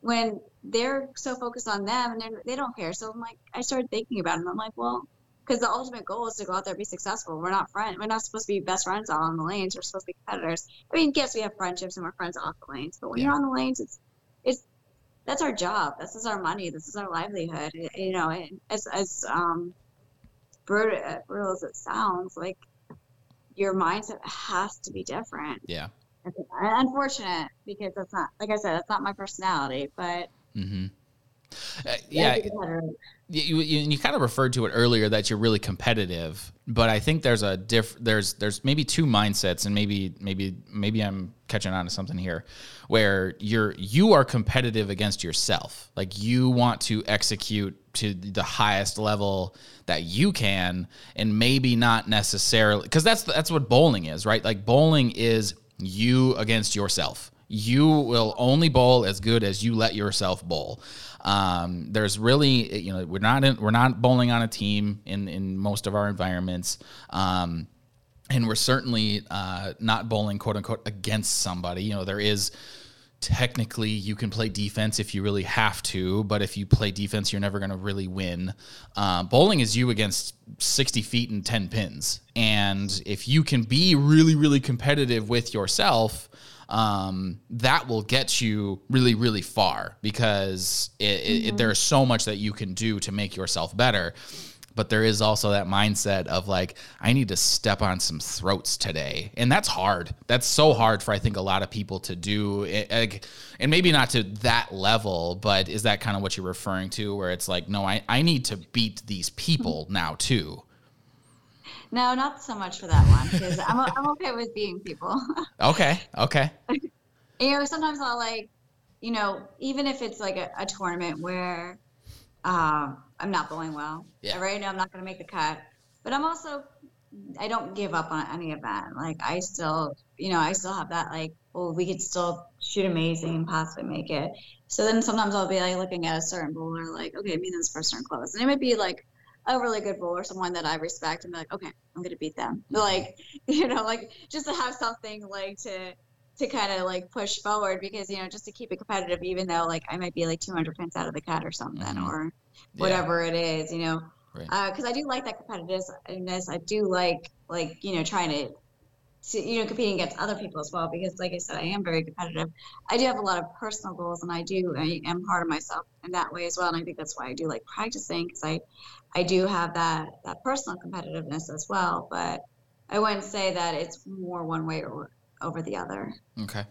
when they're so focused on them and they don't care? So I'm like, I started thinking about it. And I'm like, well, because the ultimate goal is to go out there and be successful. We're not friends. We're not supposed to be best friends on the lanes. We're supposed to be competitors. I mean, yes, we have friendships and we're friends off the lanes, but when yeah. you're on the lanes, it's it's that's our job. This is our money. This is our livelihood. You know, and as as um brutal, brutal as it sounds, like your mindset has to be different. Yeah. It's unfortunate because that's not, like I said, that's not my personality, but. Mm-hmm. Uh, yeah, you, you, you kind of referred to it earlier that you're really competitive, but I think there's a diff there's there's maybe two mindsets, and maybe maybe maybe I'm catching on to something here, where you're you are competitive against yourself, like you want to execute to the highest level that you can, and maybe not necessarily because that's that's what bowling is, right? Like bowling is you against yourself. You will only bowl as good as you let yourself bowl. Um, there's really, you know, we're not in, we're not bowling on a team in in most of our environments. Um, and we're certainly uh, not bowling quote unquote against somebody. You know, there is technically you can play defense if you really have to, but if you play defense, you're never going to really win. Uh, bowling is you against 60 feet and 10 pins. And if you can be really, really competitive with yourself, um, that will get you really, really far because it, mm-hmm. it, there's so much that you can do to make yourself better. But there is also that mindset of like i need to step on some throats today. And that's hard. That's so hard for i think a lot of people to do and maybe not to that level but is that kind of what you're referring to where it's like no i, I need to beat these people now too no not so much for that one because I'm, I'm okay with beating people okay okay you know sometimes i'll like you know even if it's like a, a tournament where um, I'm not bowling well. Yeah. Right now, I'm not going to make the cut. But I'm also, I don't give up on any event. Like I still, you know, I still have that like, well, we could still shoot amazing and possibly make it. So then sometimes I'll be like looking at a certain bowler, like, okay, me and this person are close, and it might be like a really good bowler, or someone that I respect, and be like, okay, I'm gonna beat them. Like, you know, like just to have something like to to kind of like push forward because you know just to keep it competitive even though like i might be like 200 pins out of the cut or something mm-hmm. or whatever yeah. it is you know because right. uh, I do like that competitiveness. I do like like you know trying to, to you know competing against other people as well because like I said I am very competitive. I do have a lot of personal goals and I do I am hard on myself in that way as well and I think that's why I do like practicing because I I do have that that personal competitiveness as well. But I wouldn't say that it's more one way or over the other. Okay.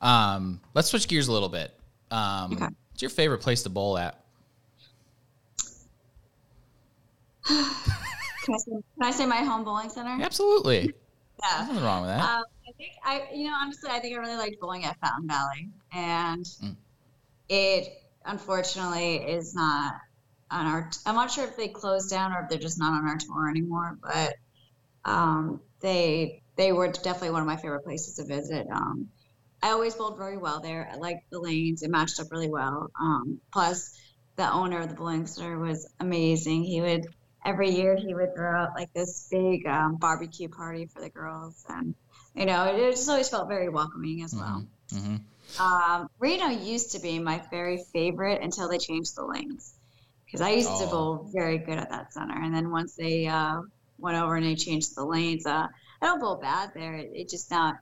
Um, let's switch gears a little bit. Um, okay. What's your favorite place to bowl at? can, I say, can I say my home bowling center? Absolutely. Yeah. There's nothing wrong with that. Um, I think I, you know, honestly, I think I really liked bowling at Fountain Valley, and mm. it unfortunately is not on our. I'm not sure if they closed down or if they're just not on our tour anymore, but um, they they were definitely one of my favorite places to visit. Um, I always bowled very well there. I liked the lanes; it matched up really well. Um, plus, the owner of the bowling center was amazing. He would every year he would throw out like this big um, barbecue party for the girls, and you know, it, it, just always felt very welcoming as well. Mm-hmm. mm-hmm. Um, Reno used to be my very favorite until they changed the lanes because I used oh. to bowl very good at that center, and then once they uh, went over and they changed the lanes, uh, I don't bowl bad there. It, it just not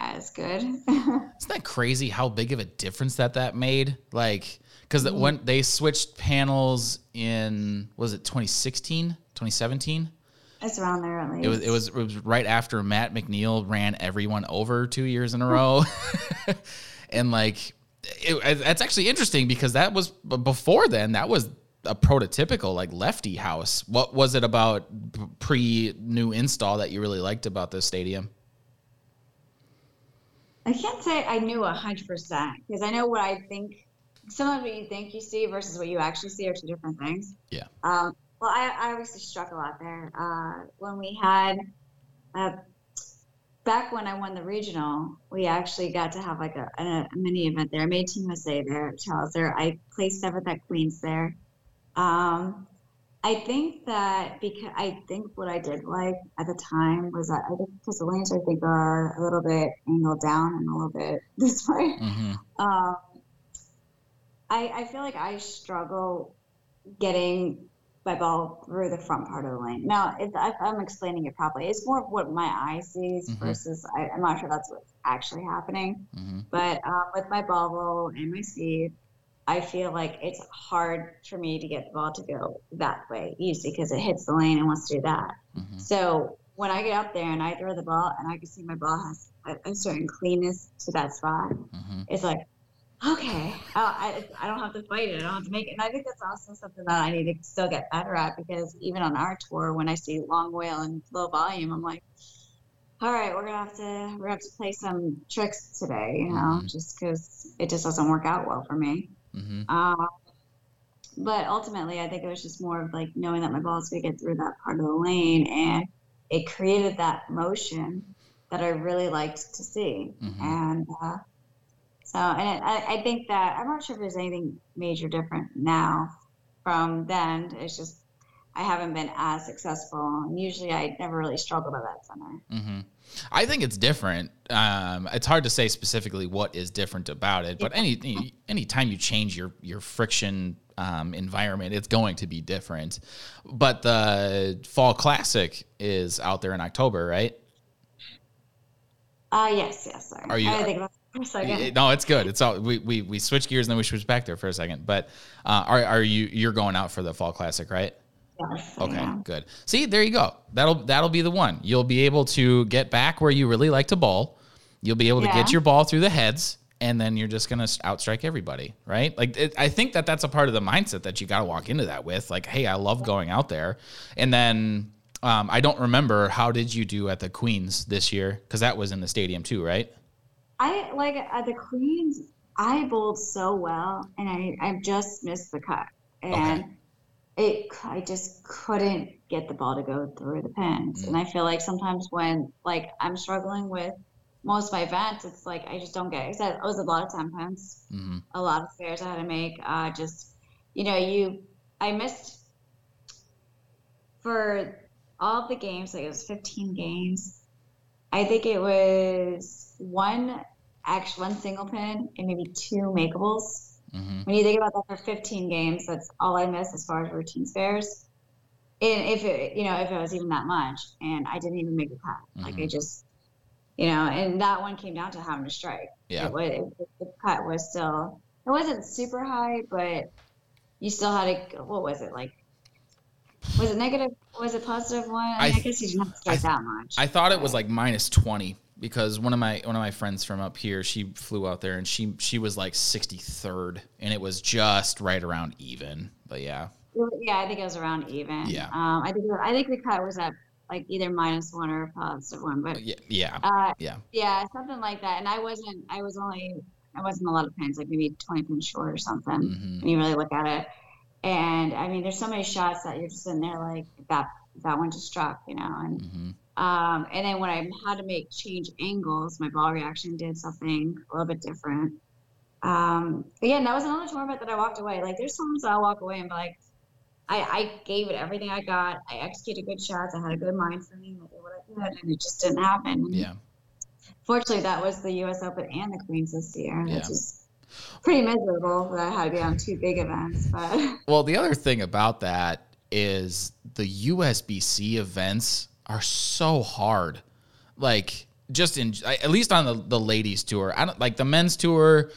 as good. Isn't that crazy how big of a difference that that made? Like, because mm-hmm. when they switched panels in, was it 2016, 2017? It's around there at least. It was, it was it was right after Matt McNiel ran everyone over two years in a row, and like it, that's actually interesting because that was before then. That was a prototypical like lefty house. What was it about pre new install that you really liked about this stadium? I can't say I knew a hundred percent because I know what I think. Some of what you think you see versus what you actually see are two different things. Yeah. Um, well, I, I obviously struck a lot there. Uh, when we had, uh, back when I won the regional, we actually got to have like a, a, a mini event there. I made Team USA there, Charles there. I placed seventh at Queens there. Um, I think that because I think what I did like at the time was that I think because the lanes I think are a little bit angled down and a little bit this way. Mm-hmm. Um, I I feel like I struggle getting my ball through the front part of the lane. Now, if, if I'm explaining it properly, it's more of what my eye sees mm-hmm. versus I, am not sure that's what's actually happening. Mm-hmm. But um, with my ball roll and my speed, I feel like it's hard for me to get the ball to go that way easy because it hits the lane and wants to do that. Mm-hmm. So when I get up there and I throw the ball and I can see my ball has a, certain cleanness to that spot, mm-hmm. it's like, okay, I, I don't have to fight it. I don't have to make it. And I think that's also something that I need to still get better at because even on our tour, when I see long wheel and low volume, I'm like, all right, we're gonna have to we're gonna have to play some tricks today, you know, mm-hmm. just because it just doesn't work out well for me. Mm-hmm. Um, but ultimately, I think it was just more of like knowing that my ball is going to get through that part of the lane, and it created that motion that I really liked to see. Mm-hmm. And uh, so, and it, I, I think that I'm not sure if there's anything major different now from then. It's just I haven't been as successful. And usually I never really struggled at that center. Mm-hmm. I think it's different. Um, it's hard to say specifically what is different about it, but any any anytime you change your your friction um, environment, it's going to be different. But the fall classic is out there in October, right? Uh yes, yes. Sorry. Are you? I think for a second. No, it's good. It's all we, we we switch gears and then we switch back there for a second. But uh, are are you you're going out for the fall classic, right? Yes, okay, good. See, there you go. That'll that'll be the one. You'll be able to get back where you really like to bowl. You'll be able to get your ball through the heads, and then you're just gonna outstrike everybody, right? Like it, I think that that's a part of the mindset that you got to walk into that with. Like, hey, I love going out there, and then um, I don't remember how did you do at the Queens this year because that was in the stadium too, right? I like at the Queens. I bowled so well, and I I just missed the cut, and. Okay it I just couldn't get the ball to go through the pins. Mm. And I feel like sometimes when like I'm struggling with most of my events, it's like I just don't get it. It was a lot of 10 pins, mm-hmm. a lot of spares I had to make. Uh, just you know, you I missed for all the games, like it was 15 games. I think it was one actual one single pin and maybe two makeables. Mm-hmm. When you think about that for 15 games, that's all I miss as far as routine spares. and if it, you know, if it was even that much, and I didn't even make the cut. Like I Mhm. just, you know, and that one came down to having to strike. Yeah. It was, it, the cut was still, it wasn't super high, but you still had to, what was it like? Was it negative? Was it positive one? I, I mean, I guess you didn't have to strike that much. I thought it was like minus twenty because one of my one of my friends from up here, she flew out there and she she was like sixty third, and it was just right around even. But yeah, yeah, I think it was around even. Yeah. Um, I think I think the cut was at like either minus one or positive one, but yeah, yeah, uh, yeah. yeah, something like that. And I wasn't, I was only, I wasn't a lot of pins, like maybe twenty pins short or something. hmm when you really look at it. And I mean, there's so many shots that you're just sitting there like that that one just struck, you know. And hmm um, and then when I had to make change angles, my ball reaction did something a little bit different. Um, again, that was another tournament that I walked away. Like there's times I'll walk away and be like, I, I gave it everything I got. I executed good shots. I had a good mind frame. I did what I could, and it just didn't happen. Yeah. Fortunately, that was the U.S. Open and the Queens this year. Yeah. Which is pretty miserable that I had to be on two big events, but. Well, the other thing about that is the USBC events are so hard. Like just in at least on the, the ladies tour. I don't like the men's tour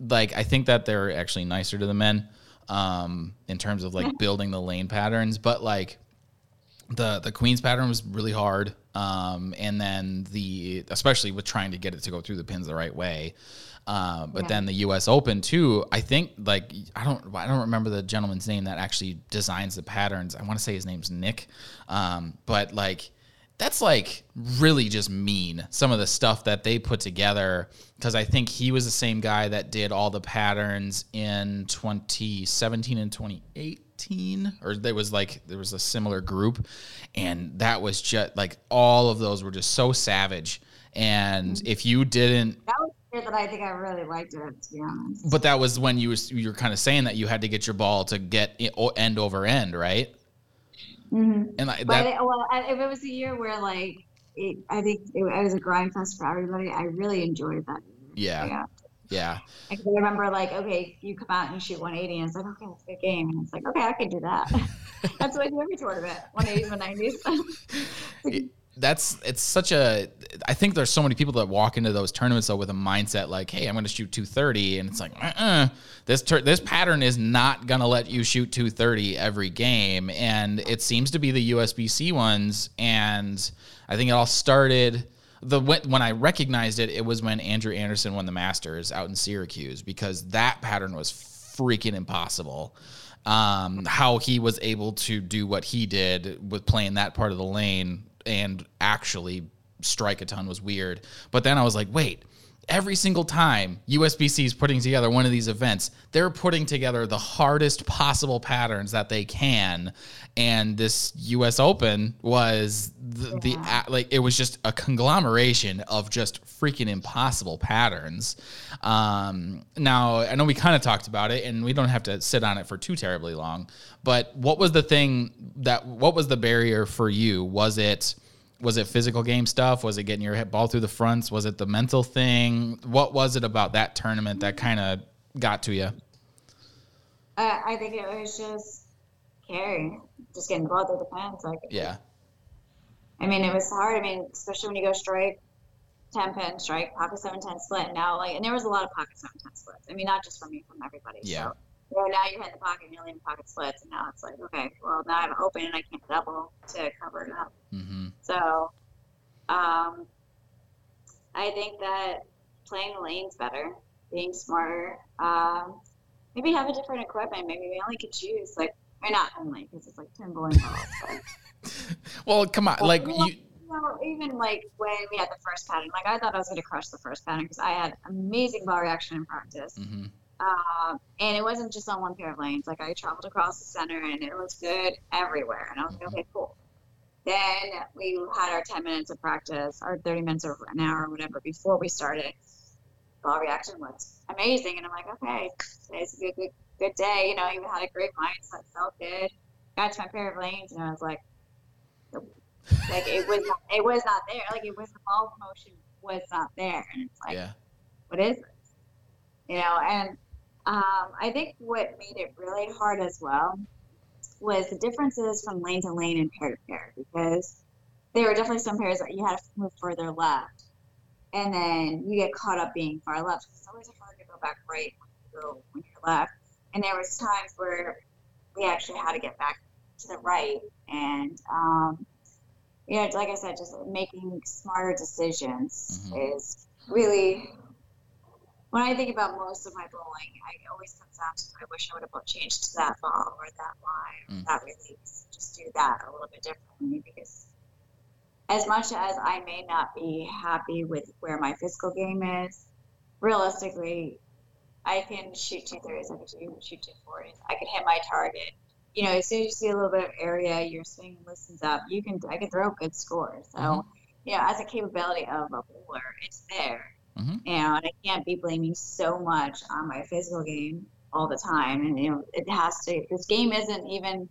like I think that they're actually nicer to the men um in terms of like building the lane patterns, but like the the queen's pattern was really hard um and then the especially with trying to get it to go through the pins the right way uh, but Yeah. then the U.S. Open too. I think like I don't I don't remember the gentleman's name that actually designs the patterns. I want to say his name's Nick, um, but like that's like really just mean some of the stuff that they put together because I think he was the same guy that did all the patterns in 2017 and 2018 or there was like there was a similar group and that was just like all of those were just so savage and if you didn't That was that I think I really liked it, to be honest. but that was when you was you were kind of saying that you had to get your ball to get end over end, right? Mm-hmm. And I, But that, it, well, if it was a year where like it, I think it, it was a grind fest for everybody, I really enjoyed that. yeah, yeah. yeah, I can remember like, okay, you come out and you shoot 180, and it's like, okay, it's a good game, and it's like, okay, I can do that. That's what I do every tournament, 180s, 190s. that's it's such a. I think there's so many people that walk into those tournaments though with a mindset like, hey, I'm going to shoot 230, and it's like, uh-uh, this tur- this pattern is not going to let you shoot 230 every game, and it seems to be the USBC ones, and I think it all started. The when, I recognized it, it was when Andrew Anderson won the Masters out in Syracuse because that pattern was freaking impossible. Um, how he was able to do what he did with playing that part of the lane and actually strike a ton was weird. But then I was like, wait, every single time USBC is putting together one of these events, they're putting together the hardest possible patterns that they can. And this US Open was the, the Yeah. a- like it was just a conglomeration of just freaking impossible patterns. Um, now I know we kind of talked about it, and we don't have to sit on it for too terribly long. But what was the thing that what was the barrier for you? Was it was it physical game stuff? Was it getting your hit ball through the fronts? Was it the mental thing? What was it about that tournament that kind of got to you? Uh, I think it was just caring, just getting ball through the pants. Like, Yeah, I mean, it was hard. I mean, especially when you go straight, 10 pin strike, pocket 7 10 split. Now, like, and there was a lot of pocket 7 10 splits. I mean, not just from me, from everybody. Yeah. So, you know, now you're hitting the pocket and you're leaving pocket splits. And now it's like, okay, well, now I'm open and I can't double to cover it up. hmm So, um, I think that playing the lanes better, being smarter, um, maybe have a different equipment. Maybe we only could choose, like, or not only, because it's like 10 bowling balls. Well, come on, like you. you know, even like when we had the first pattern, like I thought I was going to crush the first pattern because I had amazing ball reaction in practice. mhm. Um, and it wasn't just on one pair of lanes. Like I traveled across the center and it was good everywhere. And I was like, okay, cool. Then we had our 10 minutes of practice, our 30 minutes or an hour or whatever before we started. Ball reaction was amazing. And I'm like, okay, today's a good, good, good day. You know, you had a great mindset, felt good. Got to my pair of lanes and I was like, like it was, not, it was not there. Like it was the ball motion was not there. And it's like, yeah, what is this? You know, and um, I think what made it really hard as well was the differences from lane to lane and pair to pair because there were definitely some pairs that you had to move further left, and then you get caught up being far left. It's always hard to go back right when you go when you're left. And there was times where we actually had to get back to the right, and um, you know, like I said, just making smarter decisions mm-hmm. is really when I think about most of my bowling, I always comes down to I wish I would have changed to that ball or that line, mm. that release. Just do that a little bit differently because as much as I may not be happy with where my physical game is, realistically, I can shoot two thirties, I can shoot two forties, I can hit my target. You know, as soon as you see a little bit of area, your swing listens up. You can, I can throw a good scores. So, mm-hmm. you know, as a capability of a bowler, it's there. Mm-hmm. And I can't be blaming so much on my physical game all the time. And you know, it has to. This game isn't even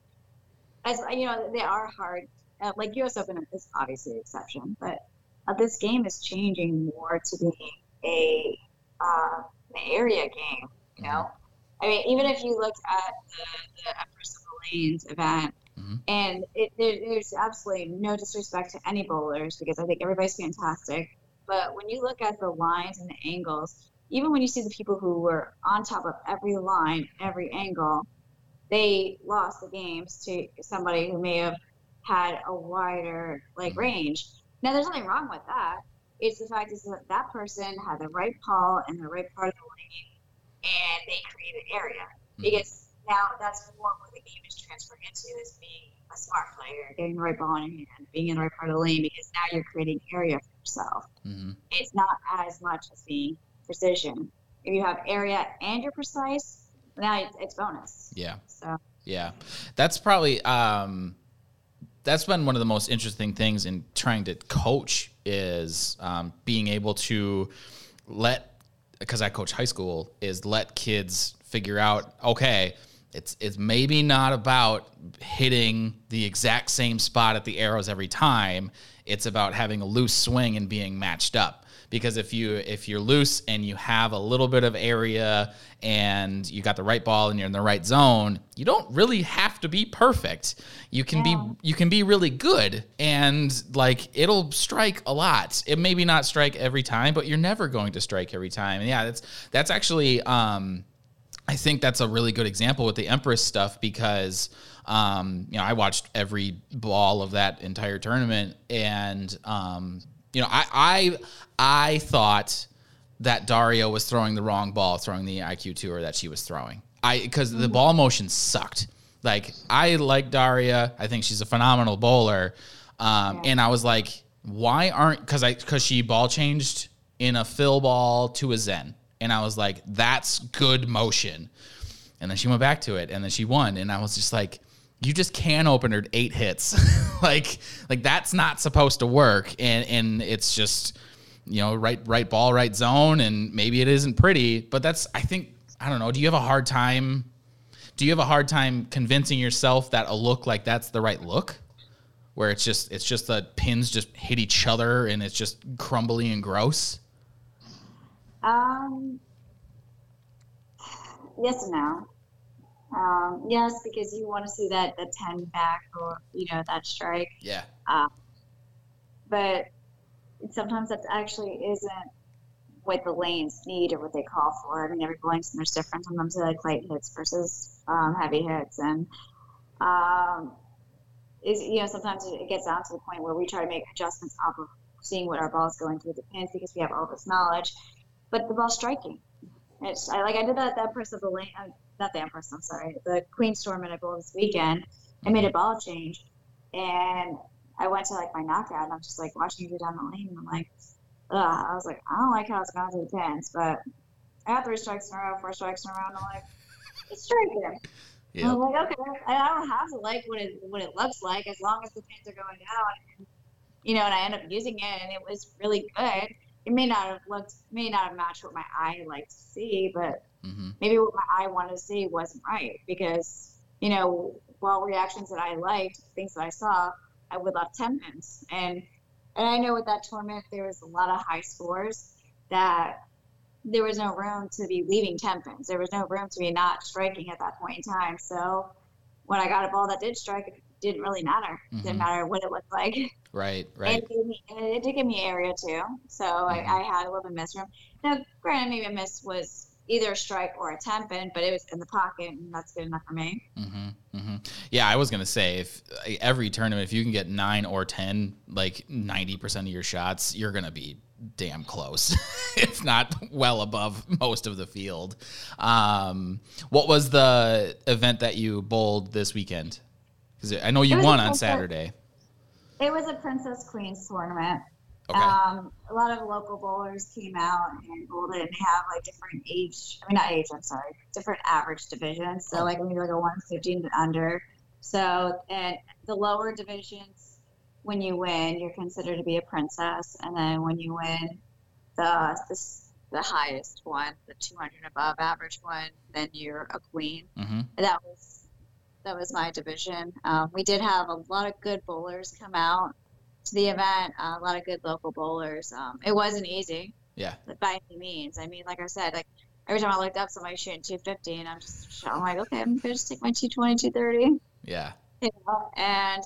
as you know. They are hard uh, like U.S. Open is obviously an exception, but uh, this game is changing more to being a uh, an area game. You know, mm-hmm. I mean, even if you look at the, the Empress of the Lanes event, mm-hmm. and it, there, there's absolutely no disrespect to any bowlers because I think everybody's fantastic. But when you look at the lines and the angles, even when you see the people who were on top of every line, every angle, they lost the games to somebody who may have had a wider like range. Now, there's nothing wrong with that. It's the fact is that that person had the right ball and the right part of the lane, and they created area. Mm-hmm. Because now that's more what the game is transferring into is being a smart player, getting the right ball in your hand, being in the right part of the lane. Because now you're creating area for yourself. Mm-hmm. It's not as much as being precision. If you have area and you're precise, now it's, it's bonus. Yeah. So. Yeah, that's probably um, that's been one of the most interesting things in trying to coach is um, being able to let because I coach high school is let kids figure out okay it's it's maybe not about hitting the exact same spot at the arrows every time it's about having a loose swing and being matched up because if you if you're loose and you have a little bit of area and you got the right ball and you're in the right zone, you don't really have to be perfect. You can yeah. be you can be really good and like it'll strike a lot. It maybe not strike every time, but you're never going to strike every time. And yeah, that's that's actually um I think that's a really good example with the Empress stuff because um, you know, I watched every ball of that entire tournament, and um, you know, I I I thought that Daria was throwing the wrong ball, throwing the IQ tour that she was throwing. I because the ball motion sucked. Like I like Daria. I think she's a phenomenal bowler. Um, and I was like, why aren't because I because she ball changed in a fill ball to a Zen, and I was like, that's good motion. And then she went back to it, and then she won, and I was just like, you just can open her eight hits. like like that's not supposed to work. And and it's just you know, right right ball, right zone, and maybe it isn't pretty, but that's I think I don't know. Do you have a hard time do you have a hard time convincing yourself that a look like that's the right look? Where it's just it's just the pins just hit each other and it's just crumbly and gross? Um yes and no. Um, yes, because you want to see that the ten back or you know that strike. Yeah. Uh, but sometimes that actually isn't what the lanes need or what they call for. I mean, every Billington there's different. Sometimes they like light hits versus um, heavy hits, and um, is you know sometimes it gets down to the point where we try to make adjustments off of seeing what our ball is going through the pins because we have all this knowledge, but the ball's striking. It's I like I did that that Empress of the lane, uh, not the Empress. I'm sorry, the Queen's Tournament I bowled this weekend. I made a ball change, and I went to like my knockout and I'm just like watching you go down the lane and I'm like, ugh. I was like, I don't like how it's gone to the pins, but I got three strikes in a row, four strikes in a row, and I'm like, it's striking. Yeah. I'm like, okay, I don't have to like what it what it looks like as long as the pins are going down. And, you know, and I end up using it, and it was really good. It may not have looked, may not have matched what my eye liked to see, but mm-hmm. maybe what my eye wanted to see wasn't right because, you know, while reactions that I liked, things that I saw, I would love 10 pins. And and I know with that tournament there was a lot of high scores that there was no room to be leaving 10 pins. There was no room to be not striking at that point in time. So when I got a ball that did strike, it didn't really matter. It Mhm. didn't matter what it looked like. Right, right. it, gave me, and it did give me area too. So Mhm. I, I had a little bit of miss room. Now, granted, maybe a miss was either a strike or a 10 pin, but it was in the pocket, and that's good enough for me. hmm hmm Yeah, I was gonna say if every tournament, if you can get nine or ten, like ninety percent of your shots, you're gonna be damn close, if not well above most of the field. Um, what was the event that you bowled this weekend? Because I know you won on. Saturday. It was a Princess Queens tournament. Okay. Um, a lot of local bowlers came out and bowled it, and have like different age. I mean, not age. I'm sorry, different average divisions. So like maybe like a 115 and under. So and the lower divisions, when you win, you're considered to be a princess, and then when you win the the, the highest one, the 200 above average one, then you're a queen. hmm That was that was my division. Um, we did have a lot of good bowlers come out to the event. Uh, a lot of good local bowlers. Um, it wasn't easy Yeah. by any means. I mean, like I said, like every time I looked up, somebody shooting 250, and I'm just I'm like, okay, I'm gonna just take my 220, 230, Yeah. you know, and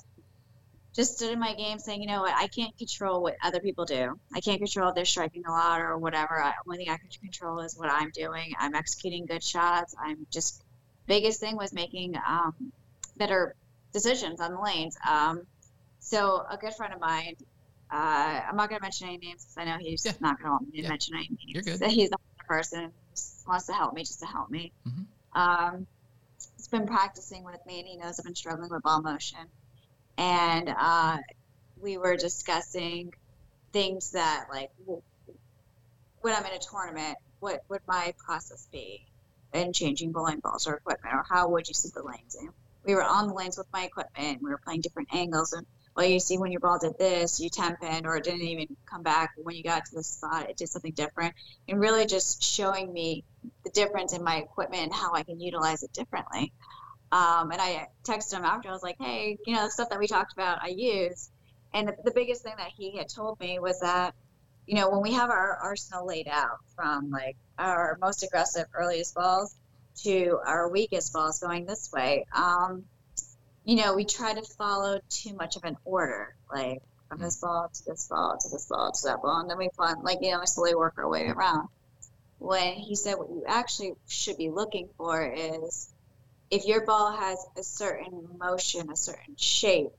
just stood in my game saying, you know what, I can't control what other people do. I can't control if they're striking a lot or whatever. I, only thing I can control is what I'm doing. I'm executing good shots. I'm just biggest thing was making um, better decisions on the lanes. Um, so a good friend of mine, uh, I'm not going to mention any names because I know he's Yeah. not going to want me to Yeah. mention any names. You're good. He's the person who wants to help me just to help me. Mhm. Um, he's been practicing with me and he knows I've been struggling with ball motion. And uh, we were discussing things that, like, when I'm in a tournament, what would my process be in changing bowling balls or equipment, or how would you see the lanes? And we were on the lanes with my equipment. We were playing different angles, and well, you see when your ball did this, you temp in, or it didn't even come back. When you got to the spot, it did something different, and really just showing me the difference in my equipment and how I can utilize it differently. Um, and I texted him after. I was like, "Hey, you know, the stuff that we talked about, I use." And the, the biggest thing that he had told me was that, you know, when we have our arsenal laid out from like our most aggressive earliest balls to our weakest balls going this way, um, you know, we try to follow too much of an order, like from this ball to this ball to this ball to that ball, and then we fun like you know, we slowly work our way around. When he said what you actually should be looking for is if your ball has a certain motion, a certain shape,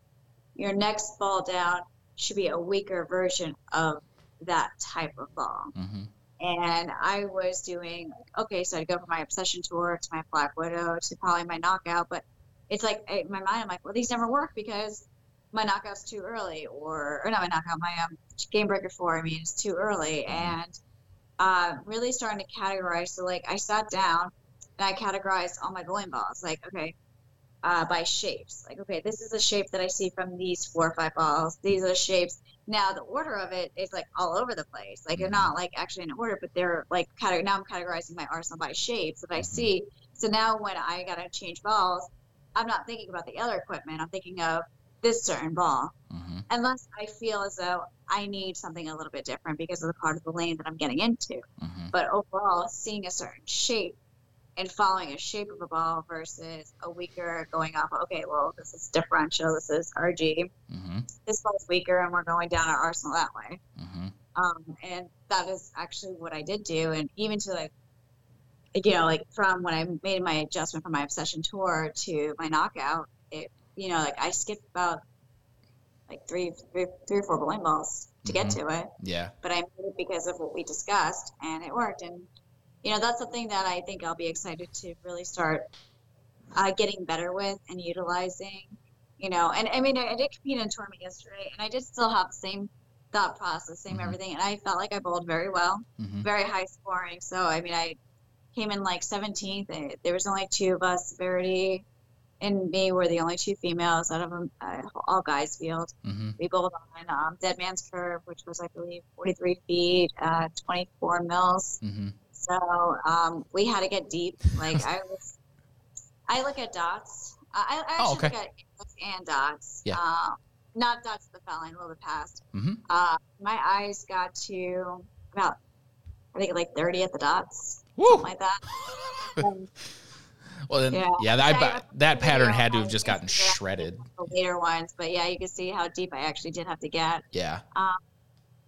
your next ball down should be a weaker version of that type of ball. hmm And I was doing okay, so I'd go from my obsession tour to my Black Widow to probably my knockout, but it's like in my mind, I'm like, well, these never work because my knockout's too early, or or not my knockout, my um, game breaker four. I mean, it's too early, and uh, really starting to categorize. So like, I sat down and I categorized all my bowling balls. Like, okay, uh, by shapes. Like, okay, this is a shape that I see from these four or five balls. These are the shapes. Now the order of it is like all over the place. Like they're not like actually in order, but they're like cate- now I'm categorizing my arsenal by shapes that I see. So now when I gotta change balls, I'm not thinking about the other equipment. I'm thinking of this certain ball. hmm Unless I feel as though I need something a little bit different because of the part of the lane that I'm getting into. hmm But overall, seeing a certain shape and following a shape of a ball versus a weaker going off, okay, well, this is differential, this is RG, hmm this ball's weaker, and we're going down our arsenal that way. hmm Um, and that is actually what I did do. And even to like, you know, like from when I made my adjustment from my obsession tour to my knockout, it, you know, like I skipped about like three, three, three or four bowling balls to get to it Yeah. but I made it because of what we discussed, and it worked. And you know, that's something that I think I'll be excited to really start uh, getting better with and utilizing. You know, and I mean, I, I did compete in a tournament yesterday, and I did still have the same thought process, same Mhm. everything, and I felt like I bowled very well, hmm very high scoring. So I mean, I came in like 17th. and There was only two of us, Verity and me were the only two females out of a uh, all guys field hmm we bowled on um, Dead Man's Curve, which was, I believe, 43 feet, uh, 24 mils. So um, we had to get deep. Like I was, I look at dots. I, I Oh, actually okay. look at and dots. Yeah. Uh, not dots the a little bit past. hmm Uh, my eyes got to about, I think, like 30 at the dots, Woo! something like that. Um, Well, then, yeah, yeah, that, yeah, that pattern had to have just gotten shredded. Later ones, but yeah, you can see how deep I actually did have to get. Yeah. Um,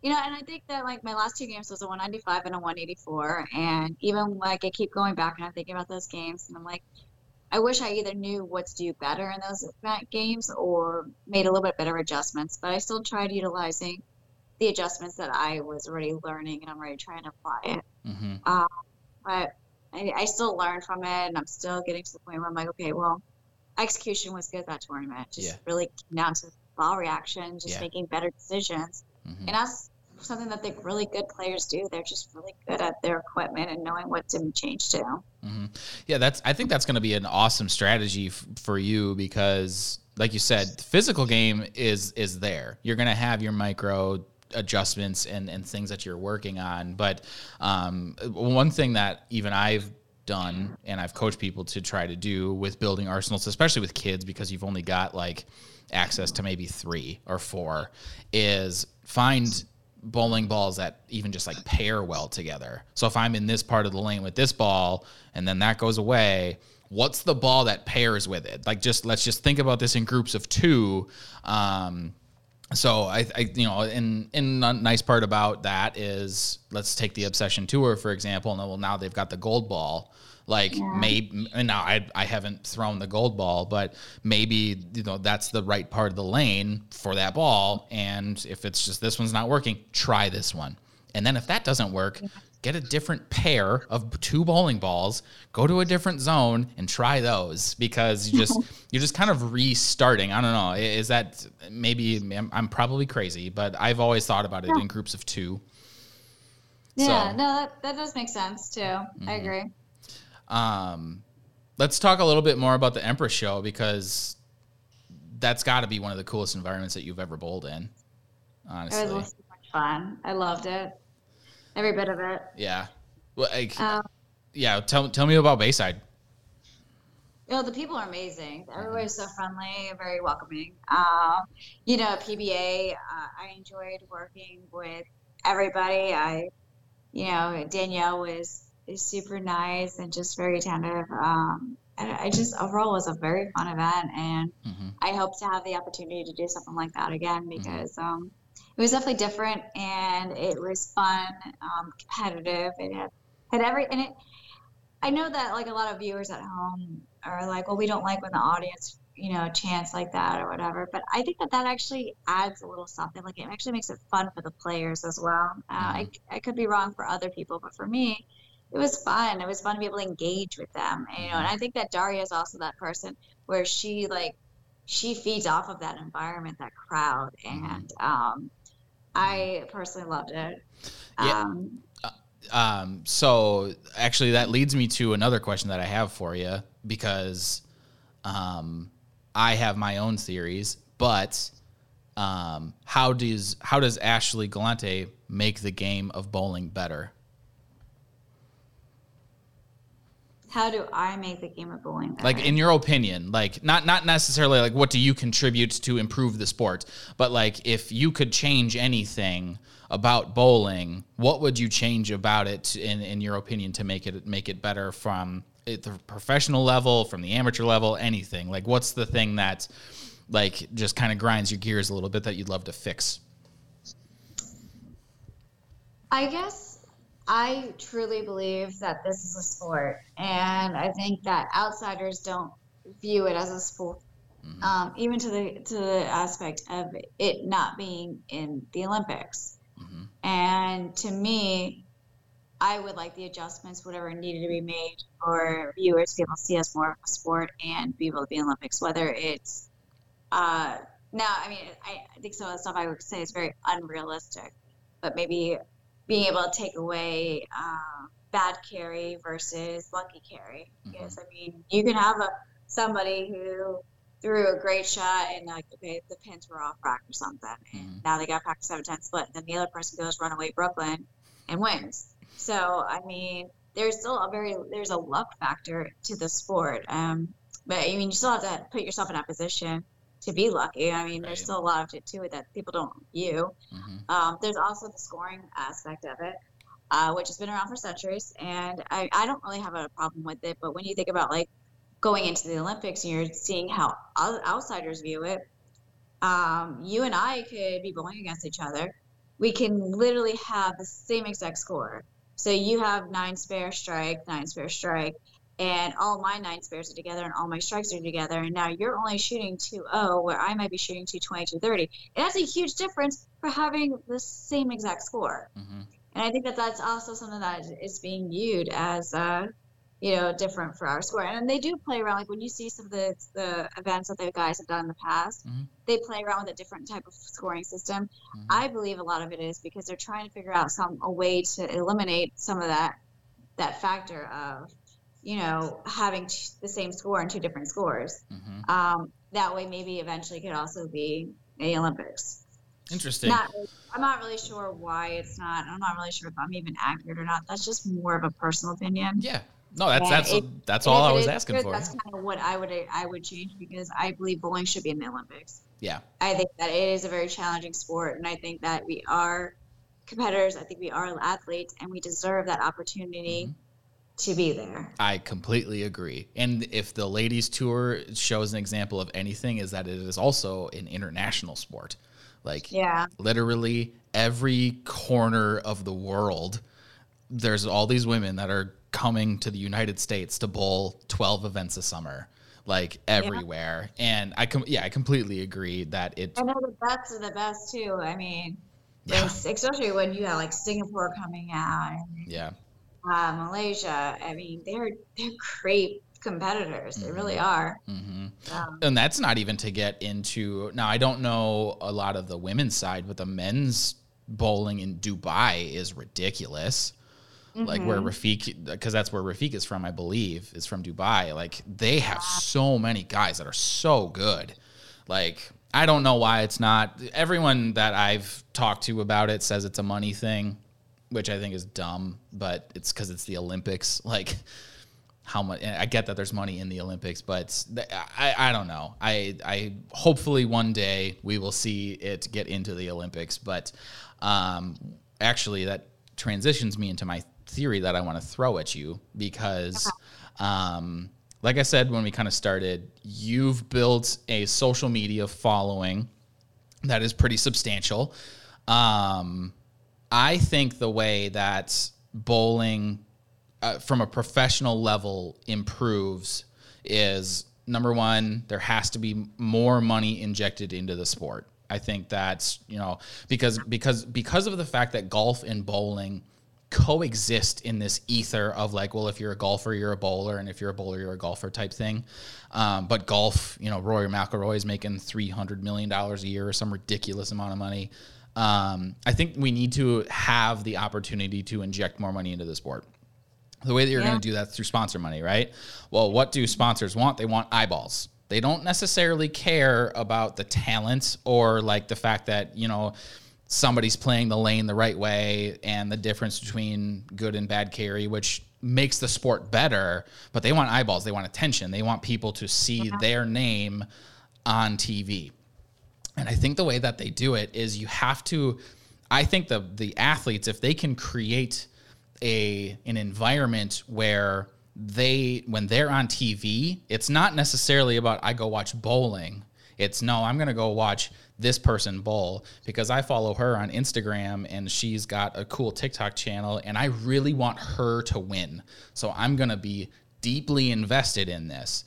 you know, and I think that like my last two games was a 195 and a 184, and even like I keep going back and I'm thinking about those games, and I'm like, I wish I either knew what to do better in those games or made a little bit better adjustments, but I still tried utilizing the adjustments that I was already learning and I'm already trying to apply it. Mm-hmm. Um, but I, I, still learn from it and I'm still getting to the point where I'm like, okay, well, execution was good that tournament. Just yeah. really came down to ball reaction, just yeah. making better decisions. Mm-hmm. And that's something that the really good players do. They're just really good at their equipment and knowing what to change to. Mm-hmm. Yeah, that's. I think that's going to be an awesome strategy f- for you because, like you said, physical game is is there. You're going to have your micro adjustments and and things that you're working on. But um, one thing that even I've done and I've coached people to try to do with building arsenals, especially with kids, because you've only got like access to maybe three or four, is find bowling balls that even just like pair well together. So if I'm in this part of the lane with this ball and then that goes away, what's the ball that pairs with it? Like just let's just think about this in groups of two. Um, so I, I, you know, and and a nice part about that is let's take the obsession tour for example, and well now they've got the gold ball. Like yeah. maybe and now I I haven't thrown the gold ball, but maybe you know that's the right part of the lane for that ball. And if it's just this one's not working, try this one. And then if that doesn't work, get a different pair of two bowling balls, go to a different zone and try those because you just you're just kind of restarting. I don't know. Is that maybe I'm, I'm probably crazy, but I've always thought about it yeah. in groups of two. Yeah, so, no, that, that does make sense too. Mm-hmm. I agree. Um, let's talk a little bit more about the Empress show because that's got to be one of the coolest environments that you've ever bowled in. Honestly, it was so much fun. I loved it, every bit of it. Yeah, well, like, um, yeah. Tell tell me about Bayside. You know, the people are amazing. Everybody's so friendly, very welcoming. Um, you know, PBA, uh, I enjoyed working with everybody. I, you know, Danielle was is super nice and just very attentive. Um, and I just overall was a very fun event, and mm-hmm. I hope to have the opportunity to do something like that again mm-hmm. because mm-hmm. um, it was definitely different and it was fun, um, competitive. It had had every and it. I know that like a lot of viewers at home are like, well, we don't like when the audience you know, chants like that or whatever. But I think that that actually adds a little something. Like it actually makes it fun for the players as well. Uh, mm-hmm. I, I could be wrong for other people, but for me, it was fun. It was fun to be able to engage with them. You know, and I think that Daria is also that person where she like she feeds off of that environment, that crowd, and um, I personally loved it. Yeah. Um, uh, um, so actually, that leads me to another question that I have for you because um, I have my own theories, but um, how does how does Ashley Galante make the game of bowling better? How do I make the game of bowling better? Like in your opinion, like not not necessarily like what do you contribute to improve the sport, but like if you could change anything about bowling, what would you change about it in in your opinion to make it make it better from the professional level, from the amateur level, anything? Like what's the thing that like just kind of grinds your gears a little bit that you'd love to fix? I guess I truly believe that this is a sport, and I think that outsiders don't view it as a sport, mm-hmm. um, even to the to the aspect of it not being in the Olympics. Mm-hmm. And to me, I would like the adjustments, whatever needed to be made for viewers to be able to see us more of a sport and be able to be in the Olympics. Whether it's uh, now, I mean, I, I think some of the stuff I would say is very unrealistic, but maybe being able to take away uh, bad carry versus lucky carry. Mm-hmm. Because I mean, you can have a somebody who threw a great shot and like okay, the pins were off rack or something, and mm-hmm. now they got back to seven ten split. And then the other person goes runaway Brooklyn and wins. So I mean, there's still a very there's a luck factor to the sport. Um, but I mean, you still have to put yourself in that position to be lucky. I mean, right. there's still a lot of it to it that people don't view. Mm-hmm. Um, there's also the scoring aspect of it, uh, which has been around for centuries, and I, I don't really have a problem with it. But when you think about like going into the Olympics and you're seeing how outsiders view it, um, you and I could be bowling against each other. We can literally have the same exact score. So you have nine spare strike, nine spare strike, and all my nine spares are together and all my strikes are together. And now you're only shooting 2 0, where I might be shooting 220, 230. It has a huge difference for having the same exact score. Mm-hmm. And I think that that's also something that is being viewed as uh, you know, different for our score. And they do play around. Like when you see some of the the events that the guys have done in the past, mm-hmm. they play around with a different type of scoring system. Mm-hmm. I believe a lot of it is because they're trying to figure out some a way to eliminate some of that that factor of you know having t- the same score in two different scores. Mm-hmm. Um, that way, maybe eventually could also be a Olympics. Interesting. Not, I'm not really sure why it's not. I'm not really sure if I'm even accurate or not. That's just more of a personal opinion. Yeah, no, that's and that's it, that's all I was asking good, for. That's kind of what I would I would change because I believe bowling should be in the Olympics. Yeah, I think that it is a very challenging sport, and I think that we are competitors. I think we are athletes, and we deserve that opportunity. Mm-hmm. To be there, I completely agree. And if the ladies' tour shows an example of anything, is that it is also an international sport. Like, yeah, literally every corner of the world, there's all these women that are coming to the United States to bowl 12 events a summer like everywhere. Yeah. And I com- yeah, I completely agree that it I know the best of the best too. I mean, yeah. especially when you have like Singapore coming out. And, yeah. Uh, Malaysia. I mean, they're they're great competitors. Mm-hmm. They really mm-hmm. are. Mm-hmm. Um, and that's not even to get into. Now, I don't know a lot of the women's side, but the men's bowling in Dubai is ridiculous mm-hmm. like where mm-hmm. Rafiq, because that's where Rafiq is from, I believe, is from Dubai. Like they have so many guys that are so good. Like I don't know why it's not. Everyone that I've talked to about it says it's a money thing, which I think is dumb. But it's because it's the Olympics. Like how much? I get that there's money in the Olympics, but I I don't know. I I hopefully one day we will see it get into the Olympics. But um, actually, that transitions me into my theory that I want to throw at you because, um, like I said when we kind of started, you've built a social media following that is pretty substantial. Um, I think the way that bowling uh, from a professional level improves is number one, there has to be more money injected into the sport. I think that's you know because because because of the fact that golf and bowling coexist in this ether of like, well, if you're a golfer, you're a bowler, and if you're a bowler, you're a golfer type thing. Um, but golf, you know, Rory McIlroy is making three hundred million dollars a year or some ridiculous amount of money. Um, I think we need to have the opportunity to inject more money into the sport. The way that you're yeah. going to do that through sponsor money, right? Well, what do sponsors want? They want eyeballs. They don't necessarily care about the talent or like the fact that, you know, somebody's playing the lane the right way and the difference between good and bad carry, which makes the sport better. But they want eyeballs, they want attention, they want people to see yeah. their name on TV. And I think the way that they do it is you have to. I think the the athletes, if they can create a an environment where they when they're on TV, it's not necessarily about I go watch bowling. It's no, I'm gonna go watch this person bowl because I follow her on Instagram and she's got a cool TikTok channel and I really want her to win. So I'm going to be deeply invested in this.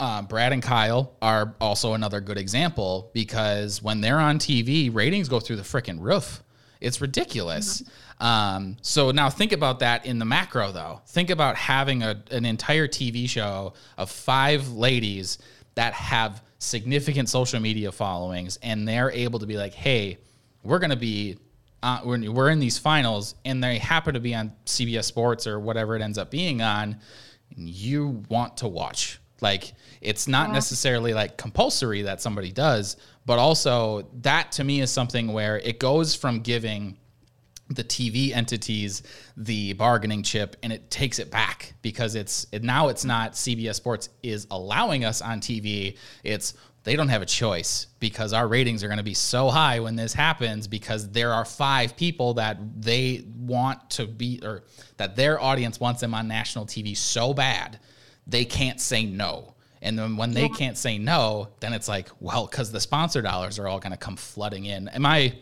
Uh, Brad and Kyle are also another good example because when they're on TV, ratings go through the freaking roof. It's ridiculous. Mm-hmm. Um, so now think about that in the macro, though. Think about having a, an entire TV show of five ladies that have significant social media followings and they're able to be like, hey, we're going to be, uh, we're, we're in these finals and they happen to be on CBS Sports or whatever it ends up being on, you want to watch. Like, it's not yeah. necessarily like compulsory that somebody does, but also that to me is something where it goes from giving the TV entities the bargaining chip and it takes it back because it's it, now it's not CBS Sports is allowing us on TV. It's they don't have a choice because our ratings are going to be so high when this happens because there are five people that they want to be or that their audience wants them on national TV so bad they can't say no. And then when they can't say no, then it's like, well, because the sponsor dollars are all going to come flooding in. Am I?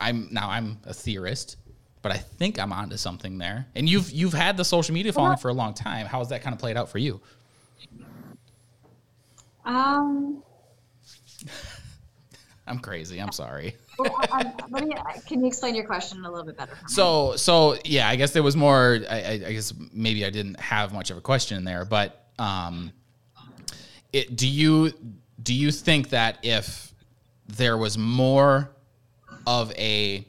I'm now I'm a theorist, but I think I'm onto something there. And you've you've had the social media following for a long time. How has that kind of played out for you? Um, I'm crazy. I'm sorry. Can you explain your question a little bit better? So so yeah, I guess there was more. I, I, I guess maybe I didn't have much of a question there, but um, it, do you do you think that if there was more of a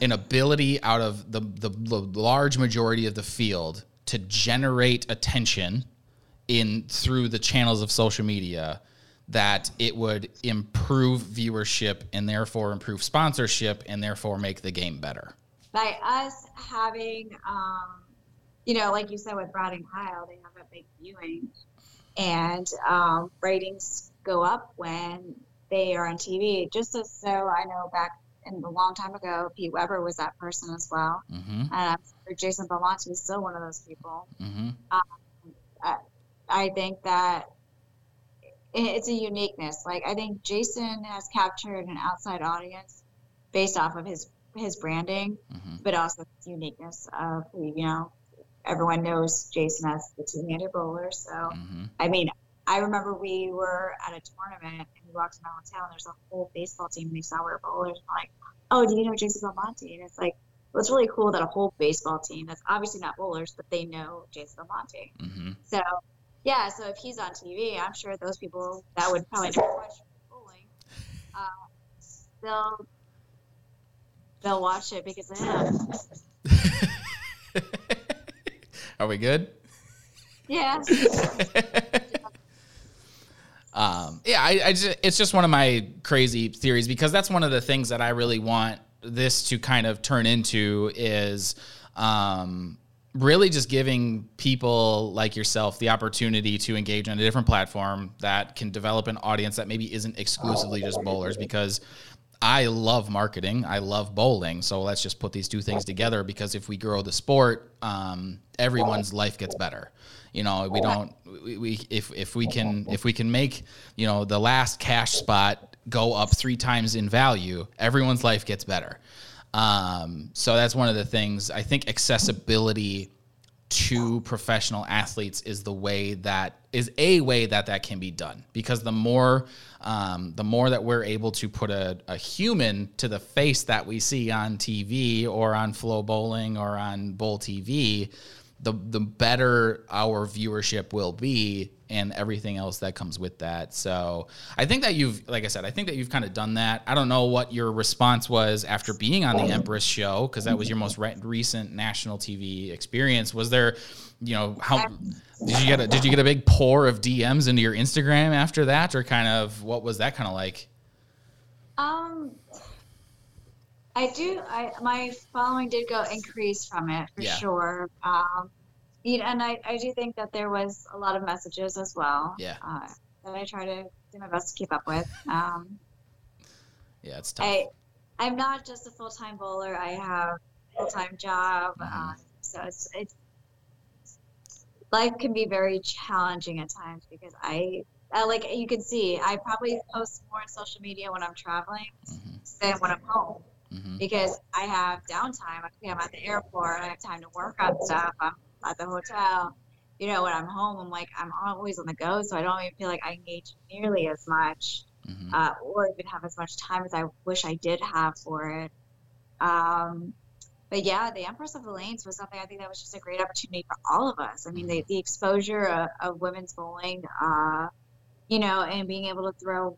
an ability out of the, the the large majority of the field to generate attention in through the channels of social media that it would improve viewership and therefore improve sponsorship and therefore make the game better. by us having, um, you know, like you said with Brad and Kyle, they have a big viewing, and um, ratings go up when they are on TV. Just as so I know back in a long time ago, Pete Weber was that person as well, Mm-hmm. and sure Jason Belmonte is still one of those people. Mm-hmm. I think that it's a uniqueness. Like I think Jason has captured an outside audience based off of his his branding, Mhm. but also his uniqueness of you know everyone knows Jason as the two-handed bowler. So Mm-hmm. I mean, I remember we were at a tournament and we walked in our hotel and there's a whole baseball team and they saw we were bowlers. And like, oh, do you know Jason Belmonte? And it's like, well, it's really cool that a whole baseball team that's obviously not bowlers, but they know Jason Belmonte. Mm-hmm. So, yeah, so if he's on TV, I'm sure those people that would probably never watch bowling, uh, they'll they'll watch it because of him. Are we good? Yeah. um, yeah, I, I just, it's just one of my crazy theories because that's one of the things that I really want this to kind of turn into is um, really just giving people like yourself the opportunity to engage on a different platform that can develop an audience that maybe isn't exclusively just bowlers because I love marketing. I love bowling. So let's just put these two things together because if we grow the sport, um, everyone's life gets better. You know, we don't. We, we if if we can if we can make you know the last cash spot go up three times in value, everyone's life gets better. Um, so that's one of the things. I think accessibility to professional athletes is the way that is a way that that can be done. Because the more um, the more that we're able to put a, a human to the face that we see on TV or on FloBowling or on Bowl TV, the the better our viewership will be and everything else that comes with that. So I think that you've, like I said, I think that you've kind of done that. I don't know what your response was after being on the Empress show because that was your most re- recent national TV experience. Was there, you know, how did you get a did you get a big pour of DMs into your Instagram after that, or kind of what was that kind of like? Um, I do. I my following did go increase from it for Yeah. sure. Um, you know, and I, I do think that there was a lot of messages as well. Yeah. Uh, that I try to do my best to keep up with. Um, Yeah, it's tough. I I'm not just a full time bowler. I have a full time job. Mhm. Uh, so it's it's life can be very challenging at times because I, I like you can see I probably post more on social media when I'm traveling Mhm. than when I'm home Mhm. because I have downtime. I'm at the airport. I have time to work on stuff. I'm at the hotel. You know, when I'm home, I'm like I'm always on the go, so I don't even feel like I engage nearly as much Mhm. uh, or even have as much time as I wish I did have for it. Um, but yeah, the Empress of the Lanes was something I think that was just a great opportunity for all of us. I mean, the, the exposure of, of women's bowling, uh, you know, and being able to throw.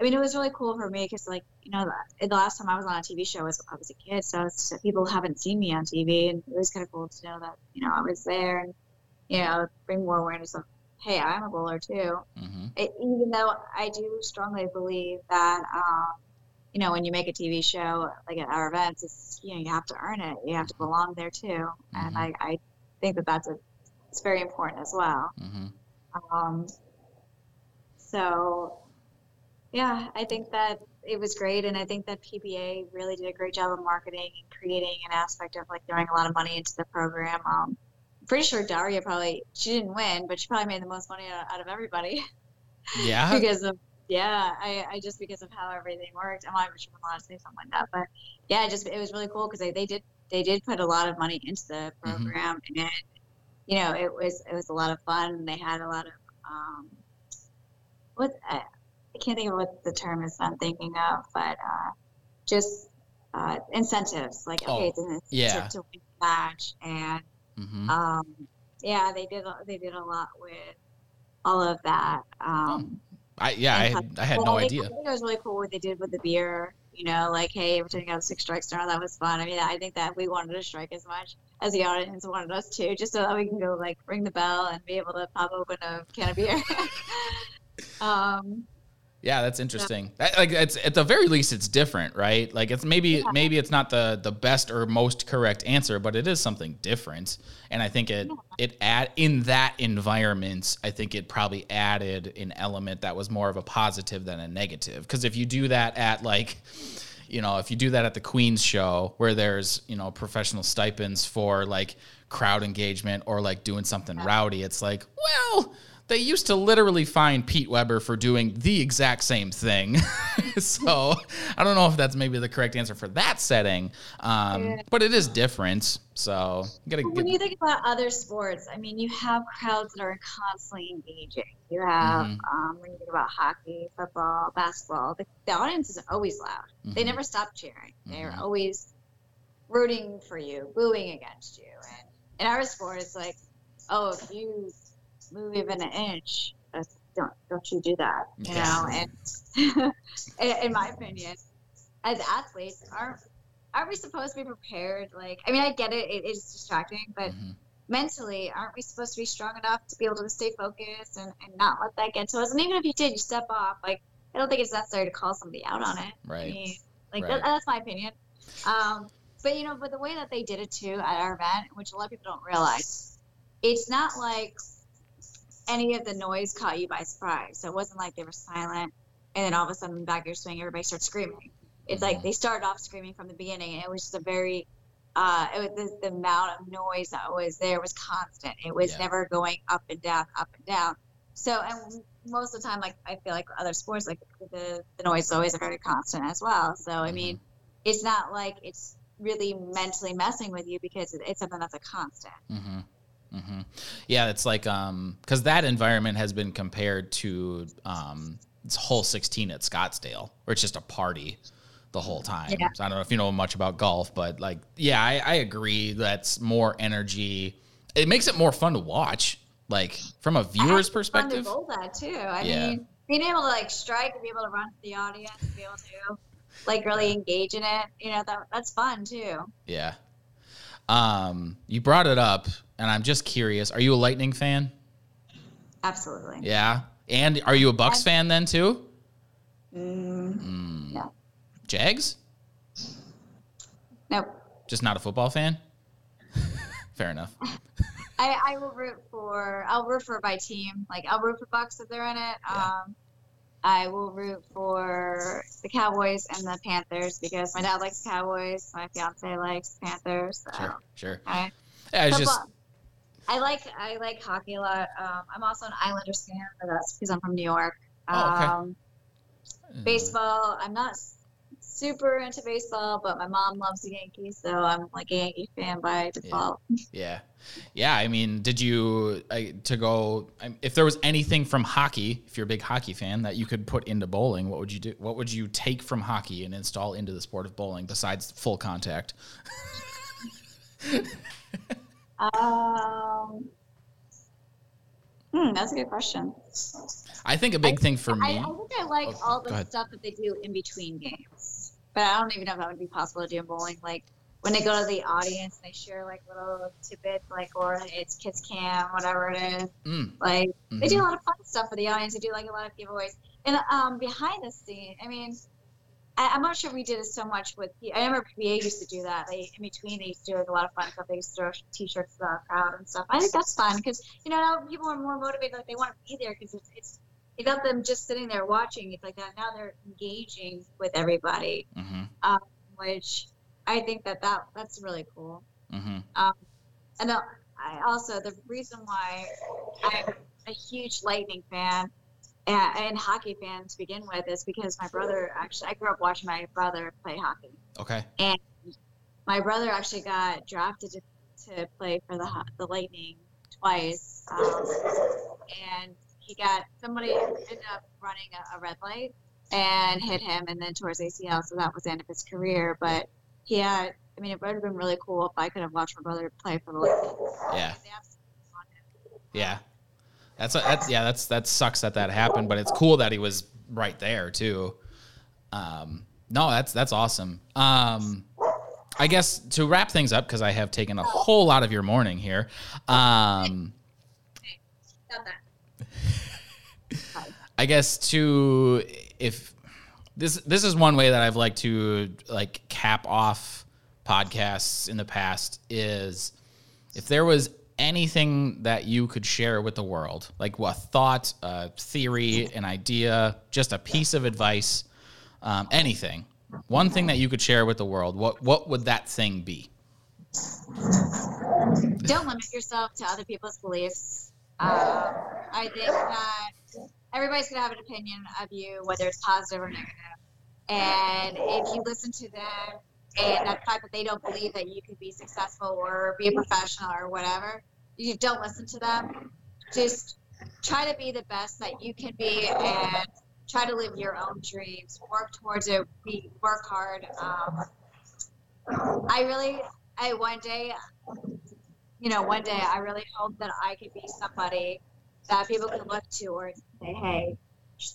I mean, it was really cool for me because, like, you know, the, the last time I was on a TV show was I was a kid, so it's, people haven't seen me on TV, and it was kind of cool to know that you know I was there and you know bring more awareness of, hey, I'm a bowler too Mhm. it, even though I do strongly believe that, um, you know, when you make a TV show like at our events, it's you know you have to earn it. You have to belong there too, and Mhm. I, I think that that's a it's very important as well. Mhm. Um, so, yeah, I think that it was great, and I think that PBA really did a great job of marketing and creating an aspect of like throwing a lot of money into the program. Um, pretty sure Daria probably she didn't win, but she probably made the most money out, out of everybody Yeah. because of yeah, I, I just because of how everything worked. I'm not even sure if I'm allowed to say something like that, but yeah, it just it was really cool because they, they did they did put a lot of money into the Mhm. program and you know it was it was a lot of fun and they had a lot of um what I, can't think of what the term is I'm thinking of, but uh, just uh, incentives like Oh, okay, it's an incentive yeah. to win the match and hmm um, yeah, they did a- they did a lot with all of that. Um, I yeah, I had, I had well, no I idea. I think it was really cool what they did with the beer. You know, like hey, time you got six strikes now. that was fun. I mean, I think that we wanted to strike as much as the audience wanted us to, just so that we can go like ring the bell and be able to pop open a can of beer. um, Yeah, that's interesting. That, like, it's at the very least, it's different, right? Like, it's maybe Yeah. maybe it's not the the best or most correct answer, but it is something different. And I think it it add in that environment. I think it probably added an element that was more of a positive than a negative. Because if you do that at like you know, if you do that at the Queen's show where there's, you know, professional stipends for like crowd engagement or like doing something rowdy, it's like, well, they used to literally fine Pete Weber for doing the exact same thing. so I don't know if that's maybe the correct answer for that setting, um, Yeah. but it is different. So gotta when you think about other sports, I mean, you have crowds that are constantly engaging. You have Mhm. um, when you think about hockey, football, basketball, the, the audience is always loud. They Mhm. never stop cheering. They're Mhm. always rooting for you, booing against you. And in our sport, it's like, oh, if you move even an inch, don't don't you do that? You Yeah. know. And in, my opinion, as athletes, aren't aren't we supposed to be prepared? Like, I mean, I get it; it is distracting, but Mhm. mentally, aren't we supposed to be strong enough to be able to stay focused and, and not let that get to us? And even if you did, you step off. Like, I don't think it's necessary to call somebody out on it. I right. mean, like Right. that, that's my opinion. Um, but you know, but the way that they did it too at our event, which a lot of people don't realize, it's not like any of the noise caught you by surprise. So it wasn't like they were silent and then all of a sudden back of your swing, everybody starts screaming. It's Mhm. like they started off screaming from the beginning, and it was just a very uh, it was the, the amount of noise that was there was constant. It was Yeah. never going up and down, up and down. So, and most of the time, like I feel like other sports, like the, the noise is always very constant as well. So, I mean, it's not like it's really mentally messing with you because it- it's something that's a constant. hmm hmm Yeah, it's like um because that environment has been compared to um this hole 16 at Scottsdale, where it's just a party the whole time. Yeah. So I don't know if you know much about golf, but like, yeah, I, I agree. That's more energy. It makes it more fun to watch, like from a viewer's Fun perspective. to bowl that too. I Yeah. mean, being able to like strike and be able to run to the audience, be able to like really engage in it, you know, that that's fun too. Yeah. Um, you brought it up, and I'm just curious. Are you a Lightning fan? Absolutely. Yeah. And are you a Bucks fan then too? Mm, Mm. No. Jags? nope. Just not a football fan? Fair enough. I, I will root for I'll root for my team. Like I'll root for Bucks if they're in it. Yeah. Um, I will root for the Cowboys and the Panthers because my dad likes Cowboys, my fiance likes Panthers. So Sure, sure. I, Yeah, it's So, just I like I like hockey a lot. Um, I'm also an Islanders fan, but that's because I'm from New York. Oh, okay. Um, baseball, I'm not super into baseball, but my mom loves the Yankees, so I'm like a Yankee fan by default. Yeah, yeah. I mean, did you I, to go? I- If there was anything from hockey, if you're a big hockey fan, that you could put into bowling, what would you do? What would you take from hockey and install into the sport of bowling besides full contact? Um, hmm, that's a good question. I think a big thing for me. I think I like Oh, all the stuff that they do in between games, but I don't even know if that would be possible to do in bowling. Like when they go to the audience, they share like little tidbits, like or it's kids cam, whatever it is. Mm, Like they mhm. do a lot of fun stuff for the audience. They do like a lot of giveaways. And um, behind the scene, I mean, I, I'm not sure we did it so much with. I remember PA used to do that. They in between they used to do like a lot of fun stuff. They used to throw T-shirts to the crowd and stuff. I think that's fun because you know now people are more motivated. Like they want to be there because it's it's not them just sitting there watching. It's like that now they're engaging with everybody, Mhm, which I think that that that's really cool. mhm. Um, and uh, I also the reason why I'm a huge Lightning fan and, and hockey fan to begin with is because my brother actually I grew up watching my brother play hockey. Okay. And my brother actually got drafted to, to play for the the Lightning twice, um, and he got somebody ended up running a, a red light and hit him, and then towards ACL, so that was the end of his career. But he had, I mean, it would have been really cool if I could have watched my brother play for the Lightning. Yeah. They absolutely want him. Yeah. That's a, that's yeah that's that sucks that that happened, but it's cool that he was right there too. Um, no, that's that's awesome. Um, I guess to wrap things up because I have taken a whole lot of your morning here. Um, I guess to if this this is one way that I've liked to like cap off podcasts in the past is if there was anything that you could share with the world, like a thought, a theory, an idea, just a piece of advice, um, anything, one thing that you could share with the world, what what would that thing be? Don't limit yourself to other people's beliefs. Uh, I think that everybody's gonna have an opinion of you, whether it's positive or negative. And if you listen to them and that fact that they don't believe that you could be successful or be a professional or whatever, you don't listen to them. Just try to be the best that you can be and try to live your own dreams. Work towards it. Be, work hard. Um, I really, I one day, you know, one day I really hope that I could be somebody that people can look to or say, hey,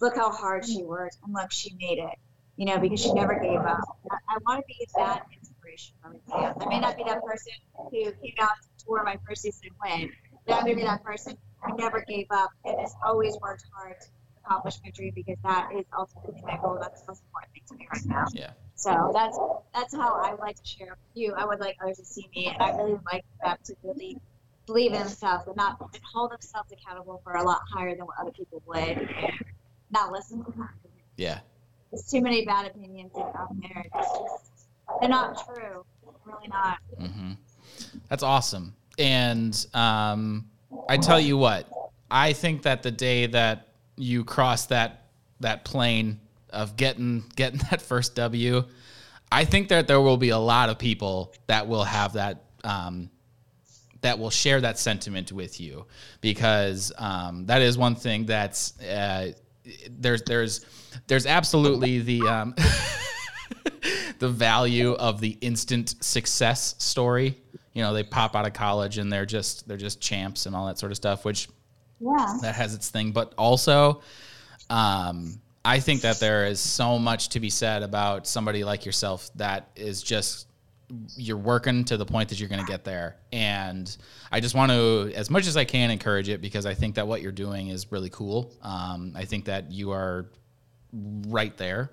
look how hard she worked and look, she made it. You know, because she never gave up. I, I want to be that inspiration for everybody else. I may not be that person who came out to tour my first season and win, but I'm going to be that person who never gave up and has always worked hard to accomplish my dream because that is ultimately my goal. That's the most important thing to me right now. Yeah. So that's that's how I would like to share with you. I would like others to see me, and I really would like them to really believe in themselves and not and hold themselves accountable for a lot higher than what other people would, and not listen to them. Yeah. There's too many bad opinions out there. It's just, they're not true. Really not. hmm That's awesome. And um, I tell you what, I think that the day that you cross that that plane of getting getting that first W, I think that there will be a lot of people that will have that um, that will share that sentiment with you because um, that is one thing that's uh, there's there's there's absolutely the um, the value of the instant success story. You know, they pop out of college and they're just they're just champs and all that sort of stuff, which Yeah. that has its thing. But also, um, I think that there is so much to be said about somebody like yourself that is just you're working to the point that you're going to get there. And I just want to, as much as I can, encourage it because I think that what you're doing is really cool. Um, I think that you are right there.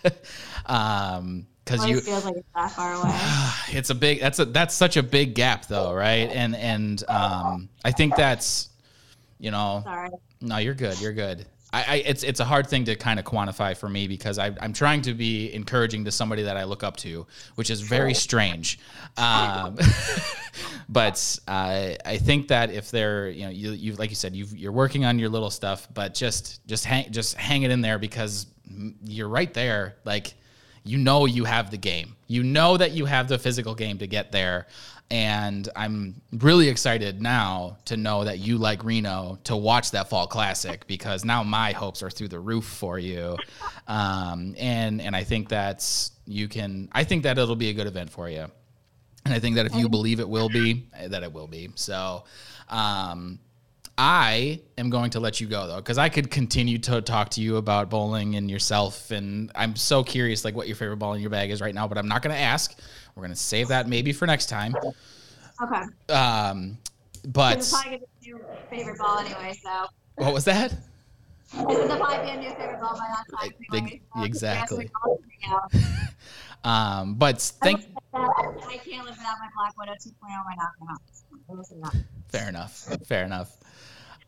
um, because you feels like it's that far away. it's a big that's a that's such a big gap though right and and um i think that's you know Sorry. no you're good you're good I, I it's it's a hard thing to kind of quantify for me because I, I'm trying to be encouraging to somebody that I look up to, which is very strange. Um, but uh, I think that if they're you know you you like you said you you're working on your little stuff, but just just hang just hang it in there because you're right there. Like you know you have the game. You know that you have the physical game to get there. And I'm really excited now to know that you like Reno to watch that fall classic because now my hopes are through the roof for you. Um, and and I think that's you can I think that it'll be a good event for you. And I think that if you believe it will be, that it will be. So um, I am going to let you go though, because I could continue to talk to you about bowling and yourself, and I'm so curious, like what your favorite ball in your bag is right now. But I'm not going to ask. We're going to save that maybe for next time. Okay. Um, This but is probably gonna be your favorite ball anyway, so what was that? this is probably be a new favorite ball by that time. Ex- Anyway, so exactly. just answer calls Um, but thank. coming. I can't live without my Black Widow 2.0 right now. Fair enough. Fair enough.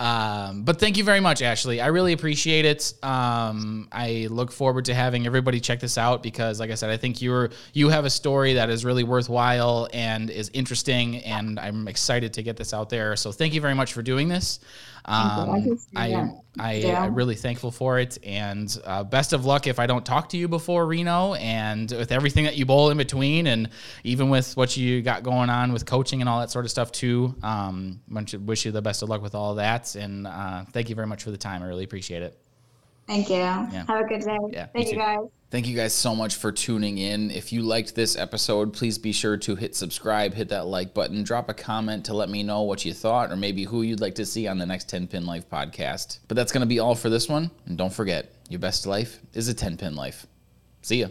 Um, but thank you very much, Ashley. I really appreciate it. Um, I look forward to having everybody check this out because, like I said, I think you're you have a story that is really worthwhile and is interesting, and I'm excited to get this out there. So thank you very much for doing this. Um, I am I, yeah. I'm really thankful for it, and uh, best of luck if I don't talk to you before Reno, and with everything that you bowl in between, and even with what you got going on with coaching and all that sort of stuff too. Um, wish you the best of luck with all that, and uh, thank you very much for the time. I really appreciate it. Thank you. Yeah. Have a good day. Yeah, thank you guys. Thank you guys so much for tuning in. If you liked this episode, please be sure to hit subscribe, hit that like button, drop a comment to let me know what you thought or maybe who you'd like to see on the next 10 Pin Life podcast. But that's going to be all for this one. And don't forget, your best life is a 10 Pin Life. See ya.